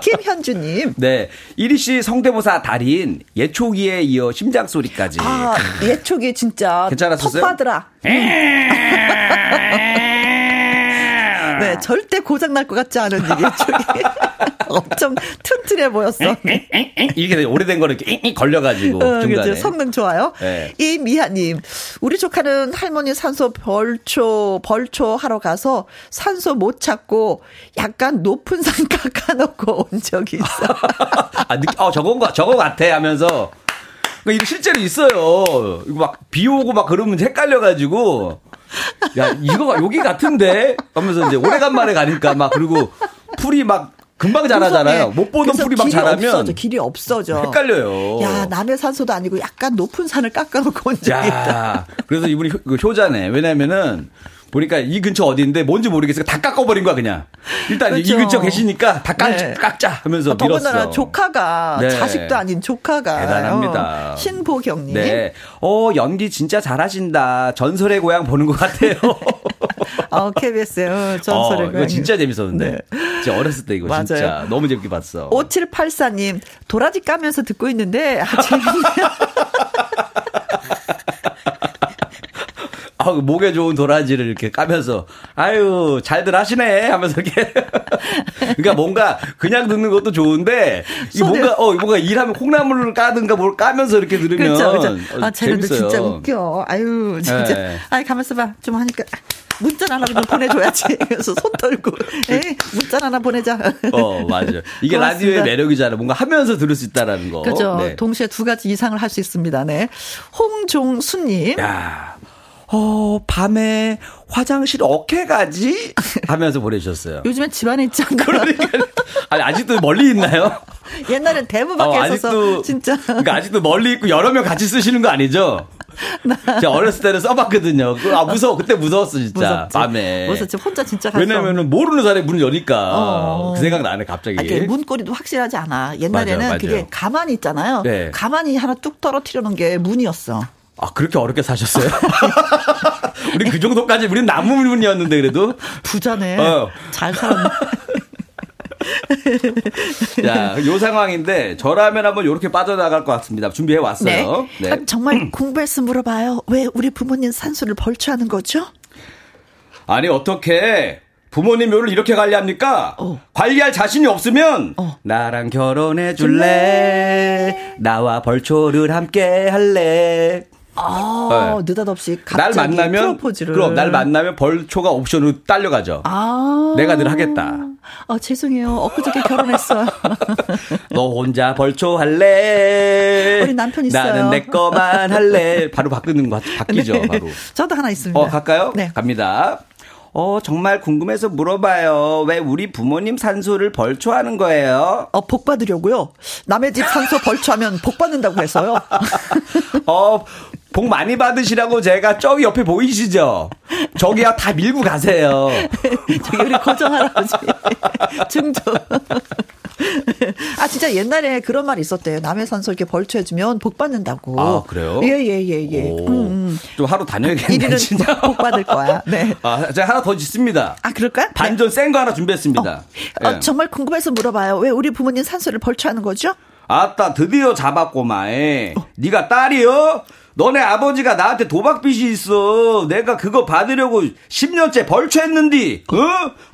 김현주님. 네. 이리 씨 성대모사 달인 예초기에 이어 심장 소리까지. 아, 예초기 진짜. 괜찮았었어요? 턱하더라. 네, 절대 고장 날 것 같지 않은 일이 예초기. 엄청 튼튼해 보였어. 이게 오래된 거를 이렇게 걸려가지고. 어, 그렇죠. 성능 좋아요. 네. 이 미아님, 우리 조카는 할머니 산소 벌초, 벌초 하러 가서 산소 못 찾고 약간 높은 산 깎아놓고 온 적이 있어. 아, 느, 어, 저건 가 저거 같아 하면서. 그러니까 이거 실제로 있어요. 이거 막 비 오고 막 그러면 헷갈려가지고. 야, 이거 여기 같은데? 하면서 이제 오래간만에 가니까 막 그리고 풀이 막 금방 자라잖아요. 못 보던 풀이 막 자라면 없어져, 길이 없어져. 헷갈려요. 야 남의 산소도 아니고 약간 높은 산을 깎아놓고 온 적이 있다. 그래서 이분이 효, 그 효자네. 왜냐면은 보니까 이 근처 어디인데 뭔지 모르겠어요. 다 깎아버린 거야 그냥. 일단 그렇죠. 이 근처 계시니까 다 깎, 네. 깎자 하면서 아, 밀었어. 조카가 네. 자식도 아닌 조카가 대단합니다. 어, 신보경님. 네. 어 연기 진짜 잘하신다. 전설의 고향 보는 것 같아요. 어 KBS 어, 전설의 어, 고향. 이거 진짜 재밌었는데. 네. 진짜 어렸을 때 이거 맞아요. 진짜 너무 재밌게 봤어. 5784님 도라지 까면서 듣고 있는데 아, 재밌네요. 아, 목에 좋은 도라지를 이렇게 까면서 아유 잘들 하시네 하면서 이렇게 그러니까 뭔가 그냥 듣는 것도 좋은데 이 뭔가 어 뭔가 일하면 콩나물을 까든가 뭘 까면서 이렇게 들으면 그렇죠, 그렇죠. 아 쟤네들 진짜 웃겨 아유 진짜 네. 아이 가만있어 봐 좀 하니까 문자 하나 좀 보내줘야지. 그래서 손 떨고, 에 문자 하나 보내자. 어, 맞아요. 이게 고맙습니다. 라디오의 매력이잖아요. 뭔가 하면서 들을 수 있다라는 거. 그죠. 네. 동시에 두 가지 이상을 할 수 있습니다. 네. 홍종수님. 야. 어, 밤에 화장실 어케 가지? 하면서 보내주셨어요. 요즘엔 집안에 있잖아요. 그러니까. 아니, 아직도 멀리 있나요? 옛날엔 대문 밖에 어, 있어서 아직도, 진짜. 그러니까 아직도 멀리 있고 여러 명 같이 쓰시는 거 아니죠? 제가 어렸을 때는 써봤거든요. 아, 무서워. 그때 무서웠어, 진짜. 무섭지. 밤에. 무섭지. 혼자 진짜 갔어. 왜냐면은 모르는 사람이 문을 여니까. 어. 그 생각 나네, 갑자기. 아, 문고리도 확실하지 않아. 옛날에는 맞아요, 맞아요. 그게 가만히 있잖아요. 네. 가만히 하나 뚝 떨어뜨려 놓은 게 문이었어. 아, 그렇게 어렵게 사셨어요? 우리 그 정도까지, 우린 나무문이었는데, 그래도. 부자네. 어. 잘 살았네. 자, 요 상황인데, 저라면 한번 이렇게 빠져나갈 것 같습니다. 준비해 왔어요. 네. 네. 아, 정말 궁금해서 물어봐요. 왜 우리 부모님 산소를 벌초하는 거죠? 아니, 어떻게, 부모님 묘를 이렇게 관리합니까? 어. 관리할 자신이 없으면 어. 나랑 결혼해 줄래? 나와 벌초를 함께 할래? 아, 네. 느닷없이 날 만나면 프로포즈를. 그럼 날 만나면 벌초가 옵션으로 딸려가죠. 아. 내가 늘 하겠다. 아, 죄송해요. 엊그저께 결혼했어요. 너 혼자 벌초 할래? 우리 남편 있어요. 나는 내 거만 할래. 바로 바꾸는 거 바뀌죠, 네. 바로. 저도 하나 있습니다. 어, 갈까요? 네. 갑니다. 어, 정말 궁금해서 물어봐요. 왜 우리 부모님 산소를 벌초하는 거예요? 어, 복 받으려고요. 남의 집 산소 벌초하면 복 받는다고 해서요. 어, 복 많이 받으시라고 제가 저기 옆에 보이시죠? 저기야 다 밀고 가세요. 저기 우리 고정 할아버지. 증조. 아 진짜 옛날에 그런 말 있었대요. 남의 산소 이렇게 벌초해주면 복 받는다고. 아 그래요? 예예예 예, 예, 예. 음, 음. 좀 하루 다녀야겠네. 진짜 복 받을 거야. 네. 아 제가 하나 더 짓습니다. 아 그럴까요? 반전 네. 센거 하나 준비했습니다. 어, 네. 어, 정말 궁금해서 물어봐요. 왜 우리 부모님 산소를 벌초하는 거죠? 아따 드디어 잡았고마에. 어. 네가 딸이요? 너네 아버지가 나한테 도박빚이 있어. 내가 그거 받으려고 10년째 벌초했는디. 어?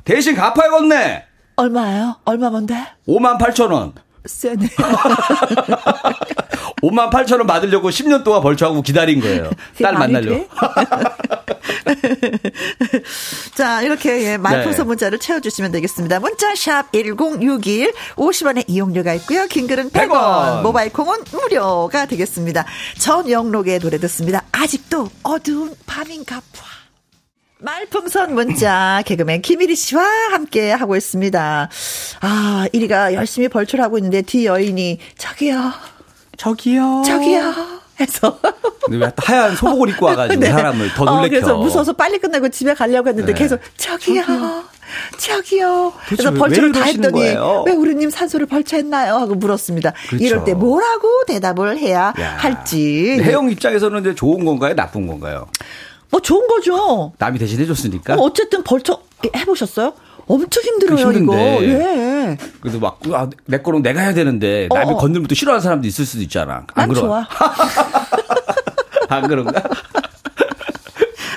대신 갚아야겠네. 얼마예요? 얼마 뭔데? 5만 8천 원. 세네. 5만 8천 원 받으려고 10년 동안 벌초하고 기다린 거예요. 딸 만나려고. 자, 이렇게 예, 말풍선 네. 문자를 채워주시면 되겠습니다. 문자샵 1061 50원의 이용료가 있고요. 긴 글은 100원, 100원. 모바일 콩은 무료가 되겠습니다. 전영록의 노래 듣습니다. 아직도 어두운 밤인가 봐. 말풍선 문자 개그맨 김일희 씨와 함께 하고 있습니다. 아, 이리가 열심히 벌초하고 있는데 뒤 여인이 저기요. 저기요. 저기요. 해서. 근데 왜 하얀 소복을 입고 와가지고 네. 사람을 더 놀래켜. 어, 그래서 무서워서 빨리 끝내고 집에 가려고 했는데 네. 계속 저기요. 저기요. 저기요. 그래서 벌초를 다 했더니 거예요? 왜 우리님 산소를 벌초했나요? 하고 물었습니다. 그렇죠. 이럴 때 뭐라고 대답을 해야 야. 할지. 해영 입장에서는 이제 좋은 건가요? 나쁜 건가요? 뭐 좋은 거죠. 남이 대신 해줬으니까. 어, 어쨌든 벌초 해보셨어요? 엄청 힘들어요, 이거. 예. 그래도 막, 아, 내 거는 내가 해야 되는데, 남이 어. 건들면 또 싫어하는 사람도 있을 수도 있잖아. 안 그러? 좋아. 안 그런가?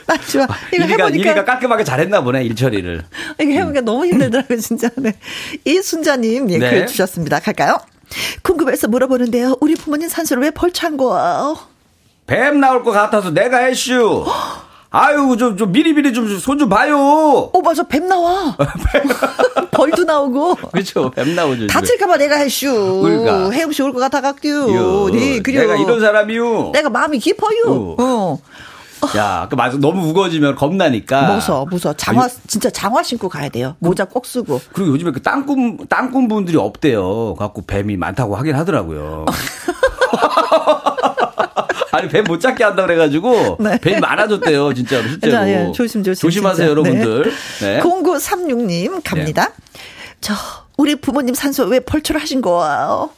난 좋아. 이거 이리가, 해보니까. 이리가 깔끔하게 잘했나 보네, 일처리를. 이거 해보니까 음. 너무 힘들더라고요, 진짜. 네. 이순자님, 예, 네. 글 주셨습니다. 갈까요? 궁금해서 물어보는데요. 우리 부모님 산소를 왜 벌창 거예요? 뱀 나올 것 같아서 내가 했슈. 아유, 좀, 좀, 미리미리 좀, 손좀 봐요. 어, 맞아, 뱀 나와. 벌도 나오고. 그렇죠, 뱀 나오죠. 다칠까봐 내가 했슈. 그러니까. 혜영 씨올 것 같아갖디요. 네, 그래 내가 이런 사람이요. 내가 마음이 깊어요. 어. 어. 야, 그 맞아. 너무 무거워지면 겁나니까. 무서워, 무서워. 장화, 아니, 진짜 장화 신고 가야 돼요. 모자 꼭 쓰고. 그리고 요즘에 그 땅꾼, 땅꾼 분들이 없대요. 갖고 뱀이 많다고 하긴 하더라고요. 아니 뱀 못 잡게 한다 그래가지고 네. 뱀이 많아졌대요 진짜로 실제로. 자, 예, 조심 조심. 조심하세요 진짜. 여러분들. 네. 0936님 갑니다. 네. 저 우리 부모님 산소 왜 벌초를 하신 거예요?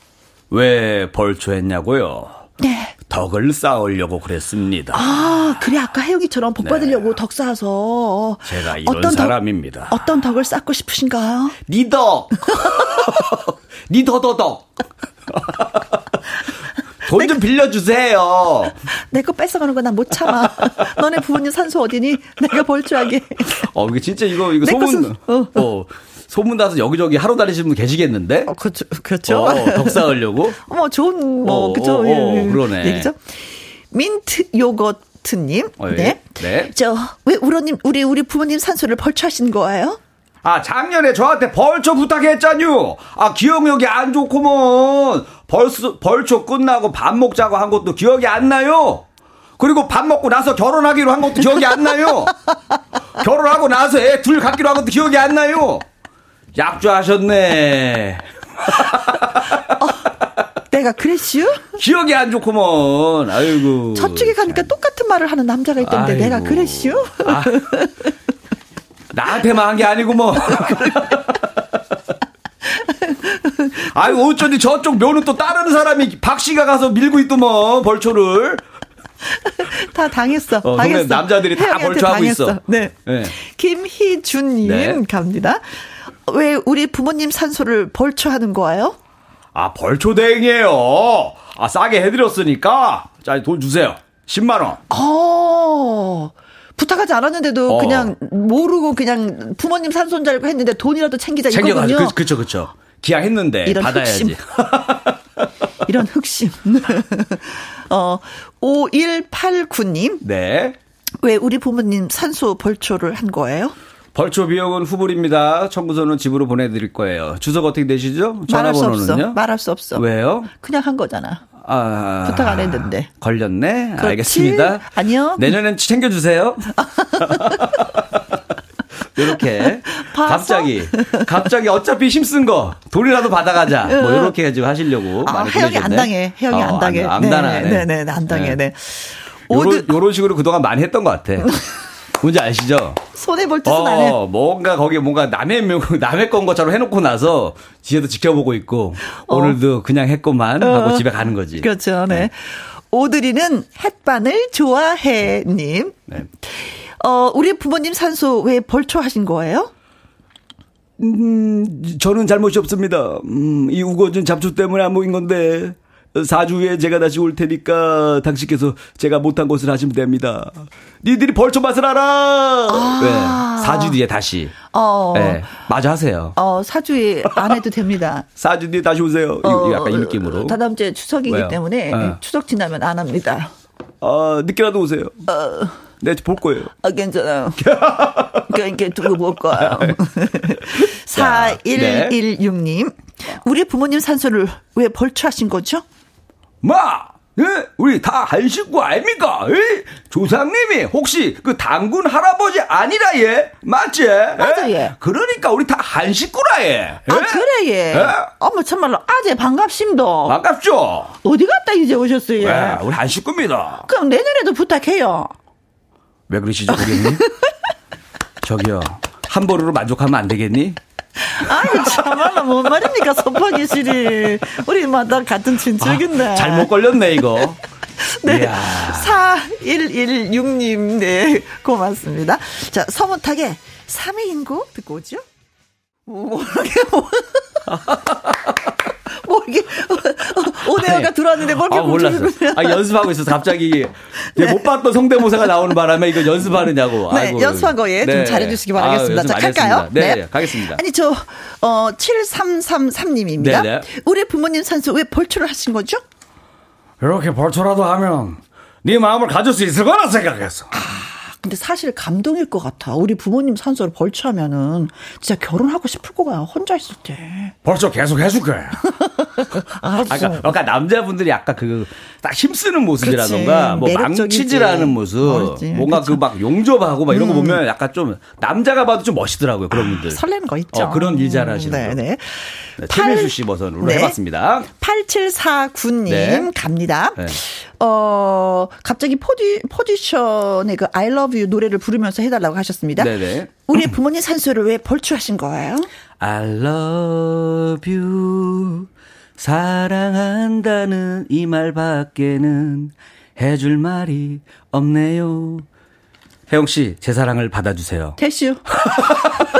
왜 벌초했냐고요? 네. 덕을 쌓으려고 그랬습니다. 아, 그래 아까 혜영이처럼 복 받으려고 네. 덕 쌓아서 제가 이런 어떤 사람입니다. 덕, 어떤 덕을 쌓고 싶으신가요? 니덕. 니더더덕. 돈 좀 빌려주세요. 내 거 뺏어가는 거 난 못 참아. 너네 부모님 산소 어디니? 내가 벌주하게. 어, 이게 진짜 이거, 이거 소문, 어. 어. 소문 나서 여기저기 하루 다니시는 분 계시겠는데? 어, 그렇죠. 그렇죠. 어, 덕사 하려고? 어머, 좋은, 뭐, 어, 그죠. 어, 예, 예. 그러네. 얘기죠. 민트 요거트님. 어, 예. 네. 네. 저, 왜 우리, 우리 부모님 산소를 벌초하신 거예요? 아, 작년에 저한테 벌초 부탁했잖요. 아, 기억력이 안 좋구먼. 벌써, 벌초 끝나고 밥 먹자고 한 것도 기억이 안 나요. 그리고 밥 먹고 나서 결혼하기로 한 것도 기억이 안 나요. 결혼하고 나서 애 둘 갖기로 한 것도 기억이 안 나요. 약주하셨네. 어, 내가 그랬슈? 기억이 안 좋구먼. 아이고. 저쪽에 가니까 똑같은 말을 하는 남자가 있던데 아이고. 내가 그랬슈? 아, 나한테만 한 게 아니고 뭐. 아이고 어쩐지 저쪽 묘는 또 다른 사람이 박 씨가 가서 밀고 있더만 벌초를. 다 당했어. 어, 당했어. 남자들이 다 벌초하고 당했어. 있어. 네. 네. 김희준님 네. 갑니다. 왜 우리 부모님 산소를 벌초하는 거예요? 아, 벌초 대행이에요. 아, 싸게 해드렸으니까. 자, 돈 주세요. 10만 원. 어. 부탁하지 않았는데도 어. 그냥 모르고 그냥 부모님 알고 했는데 돈이라도 챙기자 챙겨가지고. 이거군요. 그, 그쵸, 그쵸. 기약했는데 이런 받아야지. 흑심. 이런 흑심. 어, 5189님. 네. 왜 우리 부모님 산소 벌초를 한 거예요? 벌초 비용은 후불입니다. 청구서는 집으로 보내드릴 거예요. 주소가 어떻게 되시죠? 전화번호는요? 말할 수 없어. 왜요? 그냥 한 거잖아. 아, 부탁 안 했는데. 걸렸네. 그렇지? 알겠습니다. 아니요. 내년엔 챙겨주세요. 이렇게 갑자기 갑자기 어차피 힘쓴 거 돈이라도 받아가자 뭐 이렇게 해가지고 하시려고 아, 해영이 안 당해 해영이 어, 안 당해 안, 안 당해 네네네 네, 네, 안 당해 네. 요런, 요런 식으로 그동안 많이 했던 것 같아 뭔지 아시죠? 손해 볼 짓은 어, 안 해. 뭔가 거기에 뭔가 남의 명, 남의 건 것처럼 해놓고 나서 뒤에도 지켜보고 있고 어. 오늘도 그냥 했고만 하고 어. 집에 가는 거지. 그렇죠. 네. 네. 오드리는 햇반을 좋아해님. 네. 어, 우리 부모님 산소 왜 벌초하신 거예요? 음, 저는 잘못이 없습니다. 음, 이 우거진 잡초 때문에 안 모인 건데. 4주 후에 제가 다시 올 테니까 당신께서 제가 못한 것을 하시면 됩니다. 니들이 벌초 맛을 알아! 아. 네, 4주 뒤에 다시. 어. 네, 마저 하세요. 어, 4주에 안 해도 됩니다. 4주 뒤에 다시 오세요. 어, 약간 이 느낌으로. 다다음 주에 추석이기 왜요? 때문에 네. 추석 지나면 안 합니다. 아, 늦게라도 오세요. 어. 네, 볼 거예요. 아, 괜찮아요. 그러니까 두고 볼 거예요. 4116님. 우리 부모님 산소를 왜 벌초하신 거죠? 마! 예? 우리 다 한 식구 아닙니까? 예? 조상님이 혹시 그 당군 할아버지 아니라 예? 맞지? 맞아 예. 그러니까 우리 다 한 식구라 예. 아 그래 예. 예? 어머 참말로 아재 반갑습니다. 반갑죠. 어디 갔다 이제 오셨어요? 예, 우리 한 식구입니다. 그럼 내년에도 부탁해요. 왜 그러시죠, 고객님? 저기요. 한 번으로 만족하면 안 되겠니? 아니, 참말로 뭔 말입니까, 소파기 실이. 우리 마다 같은 친척인데. 아, 잘못 걸렸네, 이거. 네. 이야. 4116님, 네. 고맙습니다. 자, 서문탁의 3회 인고 듣고 오죠? 모르게, 뭐. 뭐 이게 오네어가 들어왔는데 뭘 이렇게 아, 몰랐어. 아 연습하고 있어서 갑자기 네. 못 봤던 성대모사가 나오는 바람에 이거 연습하느냐고. 네, 아이고. 연습한 거에 네. 좀 잘해주시기 바라겠습니다. 아, 자, 갈까요? 네, 네, 가겠습니다. 아니 저 어, 7333님입니다. 네네. 우리 부모님 산소 왜 벌초를 하신 거죠? 이렇게 벌초라도 하면 네 마음을 가질 수 있을 거라 생각했어. 아. 근데 사실 감동일 것 같아. 우리 부모님 산소를 벌초하면은 진짜 결혼하고 싶을 거야. 혼자 있을 때. 벌초 계속 해줄 거야. 아까, 아까 남자분들이 아까 그딱 힘쓰는 모습이라던가 뭐 망치질하는 모습, 멋있지. 뭔가 그 막 용접하고 막 이런 거 음. 보면 약간 좀 남자가 봐도 좀 멋있더라고요 그런 아, 분들. 설레는 거 있죠. 어, 그런 일 잘하시는 네, 거. 네. 네, 최민수 씨 버전으로 네. 해봤습니다. 8749님 네. 갑니다. 네. 어, 갑자기 포지, 포지션의 그 I love you 노래를 부르면서 해달라고 하셨습니다. 네네. 우리 부모님 산소를 왜 벌초하신 거예요? I love you. 사랑한다는 이 말밖에는 해줄 말이 없네요. 혜영 씨, 제 사랑을 받아주세요. 대슈.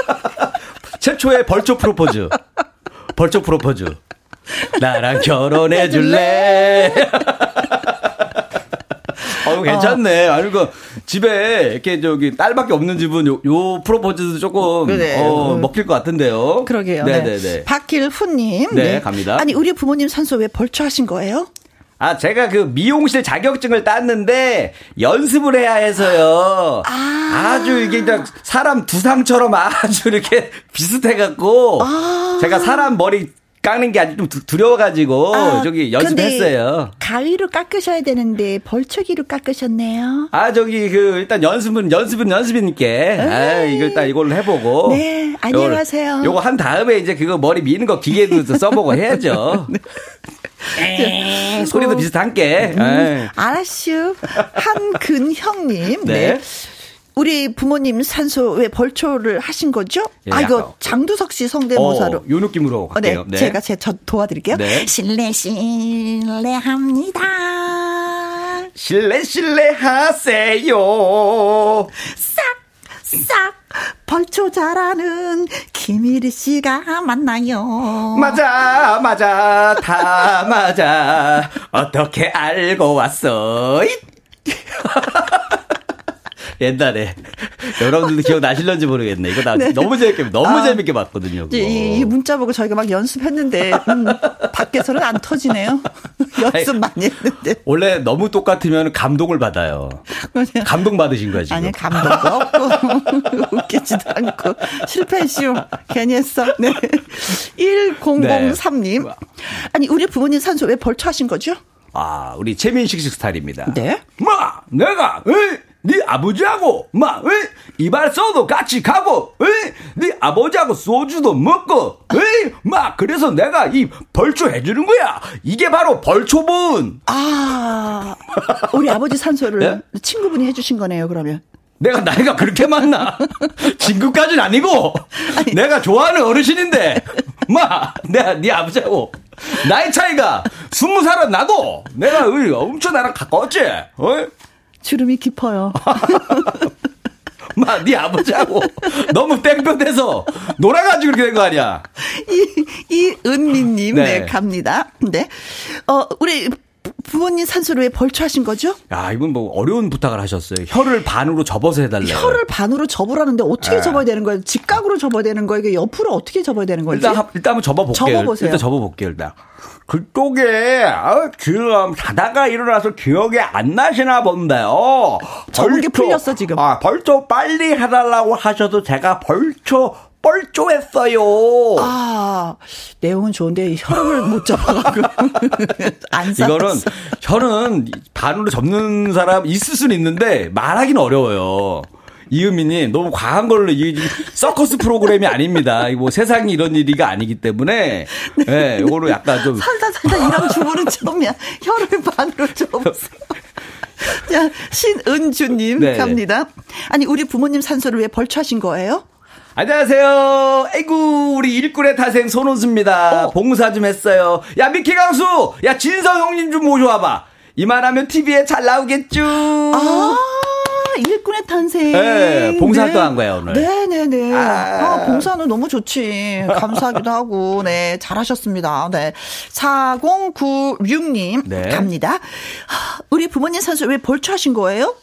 최초의 벌초 프로포즈. 벌초 프로포즈. 나랑 결혼해 줄래? 어, 괜찮네. 어. 아니, 그, 집에, 이렇게, 저기, 딸밖에 없는 집은 요, 요 프로포즈도 조금, 그래. 어, 먹힐 것 같은데요. 그러게요. 네네네. 네, 네. 박길훈님. 네, 네, 갑니다. 아니, 우리 부모님 산소 왜 벌초하신 거예요? 아, 제가 그 미용실 자격증을 땄는데 연습을 해야 해서요. 아. 주 이게 사람 두상처럼 아주 이렇게 비슷해갖고 아. 제가 사람 머리 깎는 게 아주 좀 두려워가지고 아, 저기 연습했어요. 가위로 깎으셔야 되는데 벌초기로 깎으셨네요. 아 저기 그 일단 연습은 연습은 연습이니까 아 이거 일단 이걸로 해보고. 네 안녕하세요. 요거 한 다음에 이제 그거 머리 미는 거 기계도 써보고 해야죠. 네. 소리도 비슷한 게. 음, 알았슈. 한근형님. 네. 네. 우리 부모님 산소 왜 벌초를 하신 거죠? 예, 아 이거 장두석 씨 성대모사로. 어, 요 느낌으로 할게요. 어, 네, 네. 제가 제 저 도와드릴게요. 네. 실례 실례합니다. 실례 실례하세요. 싹 싹 벌초 잘하는 김일희 씨가 맞나요? 맞아, 맞아, 다 맞아. 어떻게 알고 왔어? 옛날에 여러분들도 기억나실런지 모르겠네. 이거 나 네. 너무 재밌게 너무 아, 재밌게 봤거든요. 이, 이, 문자 보고 저희가 막 연습했는데 음, 밖에서는 안 터지네요. 연습 많이 했는데. 원래 너무 똑같으면 감동을 받아요. 감동 받으신 거야 지금. 아니 감동도 없고 웃기지도 않고 실패쇼 괜히 했어. 네. 1003님. 네. 아니 우리 부모님 산소 왜 벌초하신 거죠? 아, 우리 최민식 씨 스타일입니다. 네? 마, 내가, 에이, 네 아버지하고 막 이발소도 같이 가고 네 아버지하고 소주도 먹고 막 그래서 내가 이 벌초 해주는 거야. 이게 바로 벌초분. 아 우리 아버지 산소를 네? 친구분이 해주신 거네요 그러면. 내가 나이가 그렇게 많나? 친구까지는 아니고 아니, 내가 좋아하는 어르신인데 마 내가 네 아버지하고 나이 차이가 스무 살은 나도 내가 엄청 나랑 가까웠지 어? 주름이 깊어요. 마, 네 아버지하고 너무 땡볕에서 놀아가지고 그렇게 된 거 아니야? 이, 이 은미님, 네. 네, 갑니다. 네. 어, 우리 부모님 산소를 왜 벌초하신 거죠? 야, 이분 뭐 어려운 부탁을 하셨어요. 혀를 반으로 접어서 해달래요. 혀를 반으로 접으라는데 어떻게 네. 접어야 되는 거예요? 직각으로 접어야 되는 거예요? 이게 옆으로 어떻게 접어야 되는 거예요? 일단, 일단 한번 접어볼게요. 접어보세요. 일단 접어볼게요, 일단. 그쪽에 아, 지금 자다가 일어나서 기억이 안 나시나 본데요. 적은 게 풀렸어 지금. 아 벌초 빨리 해달라고 하셔도 제가 벌초 뻘쭘했어요. 아, 내용은 좋은데 혀를 못 잡아가지고 안 이거는 혀는 반으로 접는 사람 있을 수는 있는데 말하기는 어려워요. 이은미님 너무 과한 걸로 이 서커스 프로그램이 아닙니다. 뭐 세상이 이런 일이가 아니기 때문에 네, 네 이거로 약간 좀 살다 살다 이런 주부는 처음이야. 혀를 반으로 접어. 자 신은주님 네. 갑니다. 아니 우리 부모님 산소를 왜 벌초하신 거예요? 안녕하세요. 아이고, 우리 일꾼의 타생 손호수입니다. 어? 봉사 좀 했어요. 야, 미키 강수! 야, 진성 형님 좀 모셔와봐. 이만하면 TV에 잘 나오겠죠? 아. 일꾼의 탄생. 네, 봉사도 한 거예요, 오늘. 네네네. 아. 아, 봉사는 너무 좋지. 감사하기도 하고, 네, 잘하셨습니다. 네. 4096님, 네. 갑니다. 우리 부모님 산소 왜 벌초하신 거예요?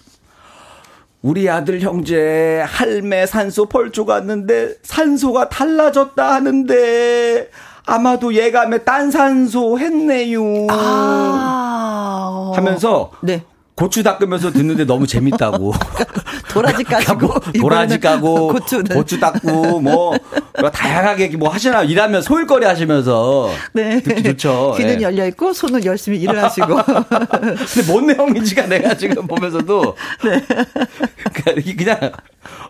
우리 아들 형제 할매 산소 벌초 갔는데 산소가 달라졌다 하는데 아마도 예감에 딴 산소 했네요. 아. 하면서 네. 고추 닦으면서 듣는데 너무 재밌다고. 도라지 까고 도라지 까고. 고추 닦고 뭐 다양하게 뭐 하시나 일하면 소일거리 하시면서 네. 듣기 좋죠. 귀는 네. 열려 있고 손은 열심히 일을 하시고. 근데 뭔 내용인지가 내가 지금 보면서도 네. 그냥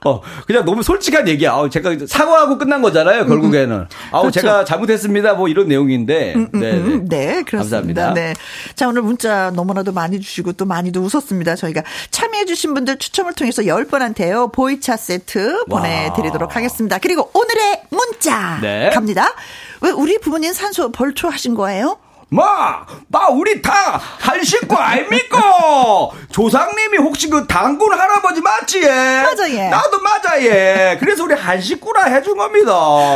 어 그냥 너무 솔직한 얘기야. 아, 제가 사과하고 끝난 거잖아요. 결국에는. 음, 음. 아우 그렇죠. 제가 잘못했습니다. 뭐 이런 내용인데. 음, 음, 네, 네. 네, 그렇습니다. 감사합니다. 네. 자 오늘 문자 너무나도 많이 주시고 또 많이도 웃었습니다. 저희가 참여해주신 분들 추첨을 통해서 10분한테요 보이차 세트 보내드리도록 하겠습니다. 그리고 오늘의 문자 네. 갑니다. 왜 우리 부모님 산소 벌초 하신 거예요? 마, 마, 우리 다 한 식구 아닙니까? 조상님이 혹시 그 당군 할아버지 맞지? 예? 맞아, 예. 나도 맞아, 예. 그래서 우리 한 식구라 해준 겁니다.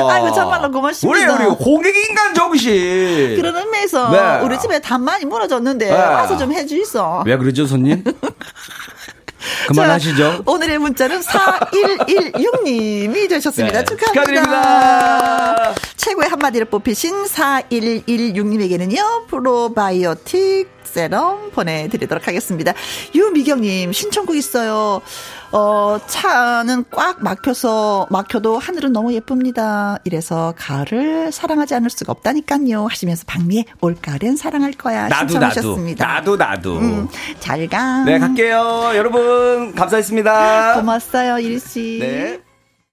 아이고, 정말로 고맙습니다. 우리, 우리 홍익인간 정신. 그런 의미에서 네. 우리 집에 단 많이 무너졌는데 네. 와서 좀 해주이소. 왜 그러죠, 손님? 그만하시죠. 자, 오늘의 문자는 4116님이 되셨습니다. 네, 축하합니다. 축하드립니다. 최고의 한마디를 뽑히신 4116님에게는요, 프로바이오틱 세럼 보내드리도록 하겠습니다. 유미경님, 신청곡 있어요. 어, 차는 꽉 막혀서, 막혀도 하늘은 너무 예쁩니다. 이래서 가을을 사랑하지 않을 수가 없다니까요. 하시면서 박미의 올가을은 사랑할 거야. 나도, 신청하셨습니다. 나도, 나도. 음, 잘 가. 네, 갈게요. 여러분, 감사했습니다. 고맙어요, 이리씨. 네.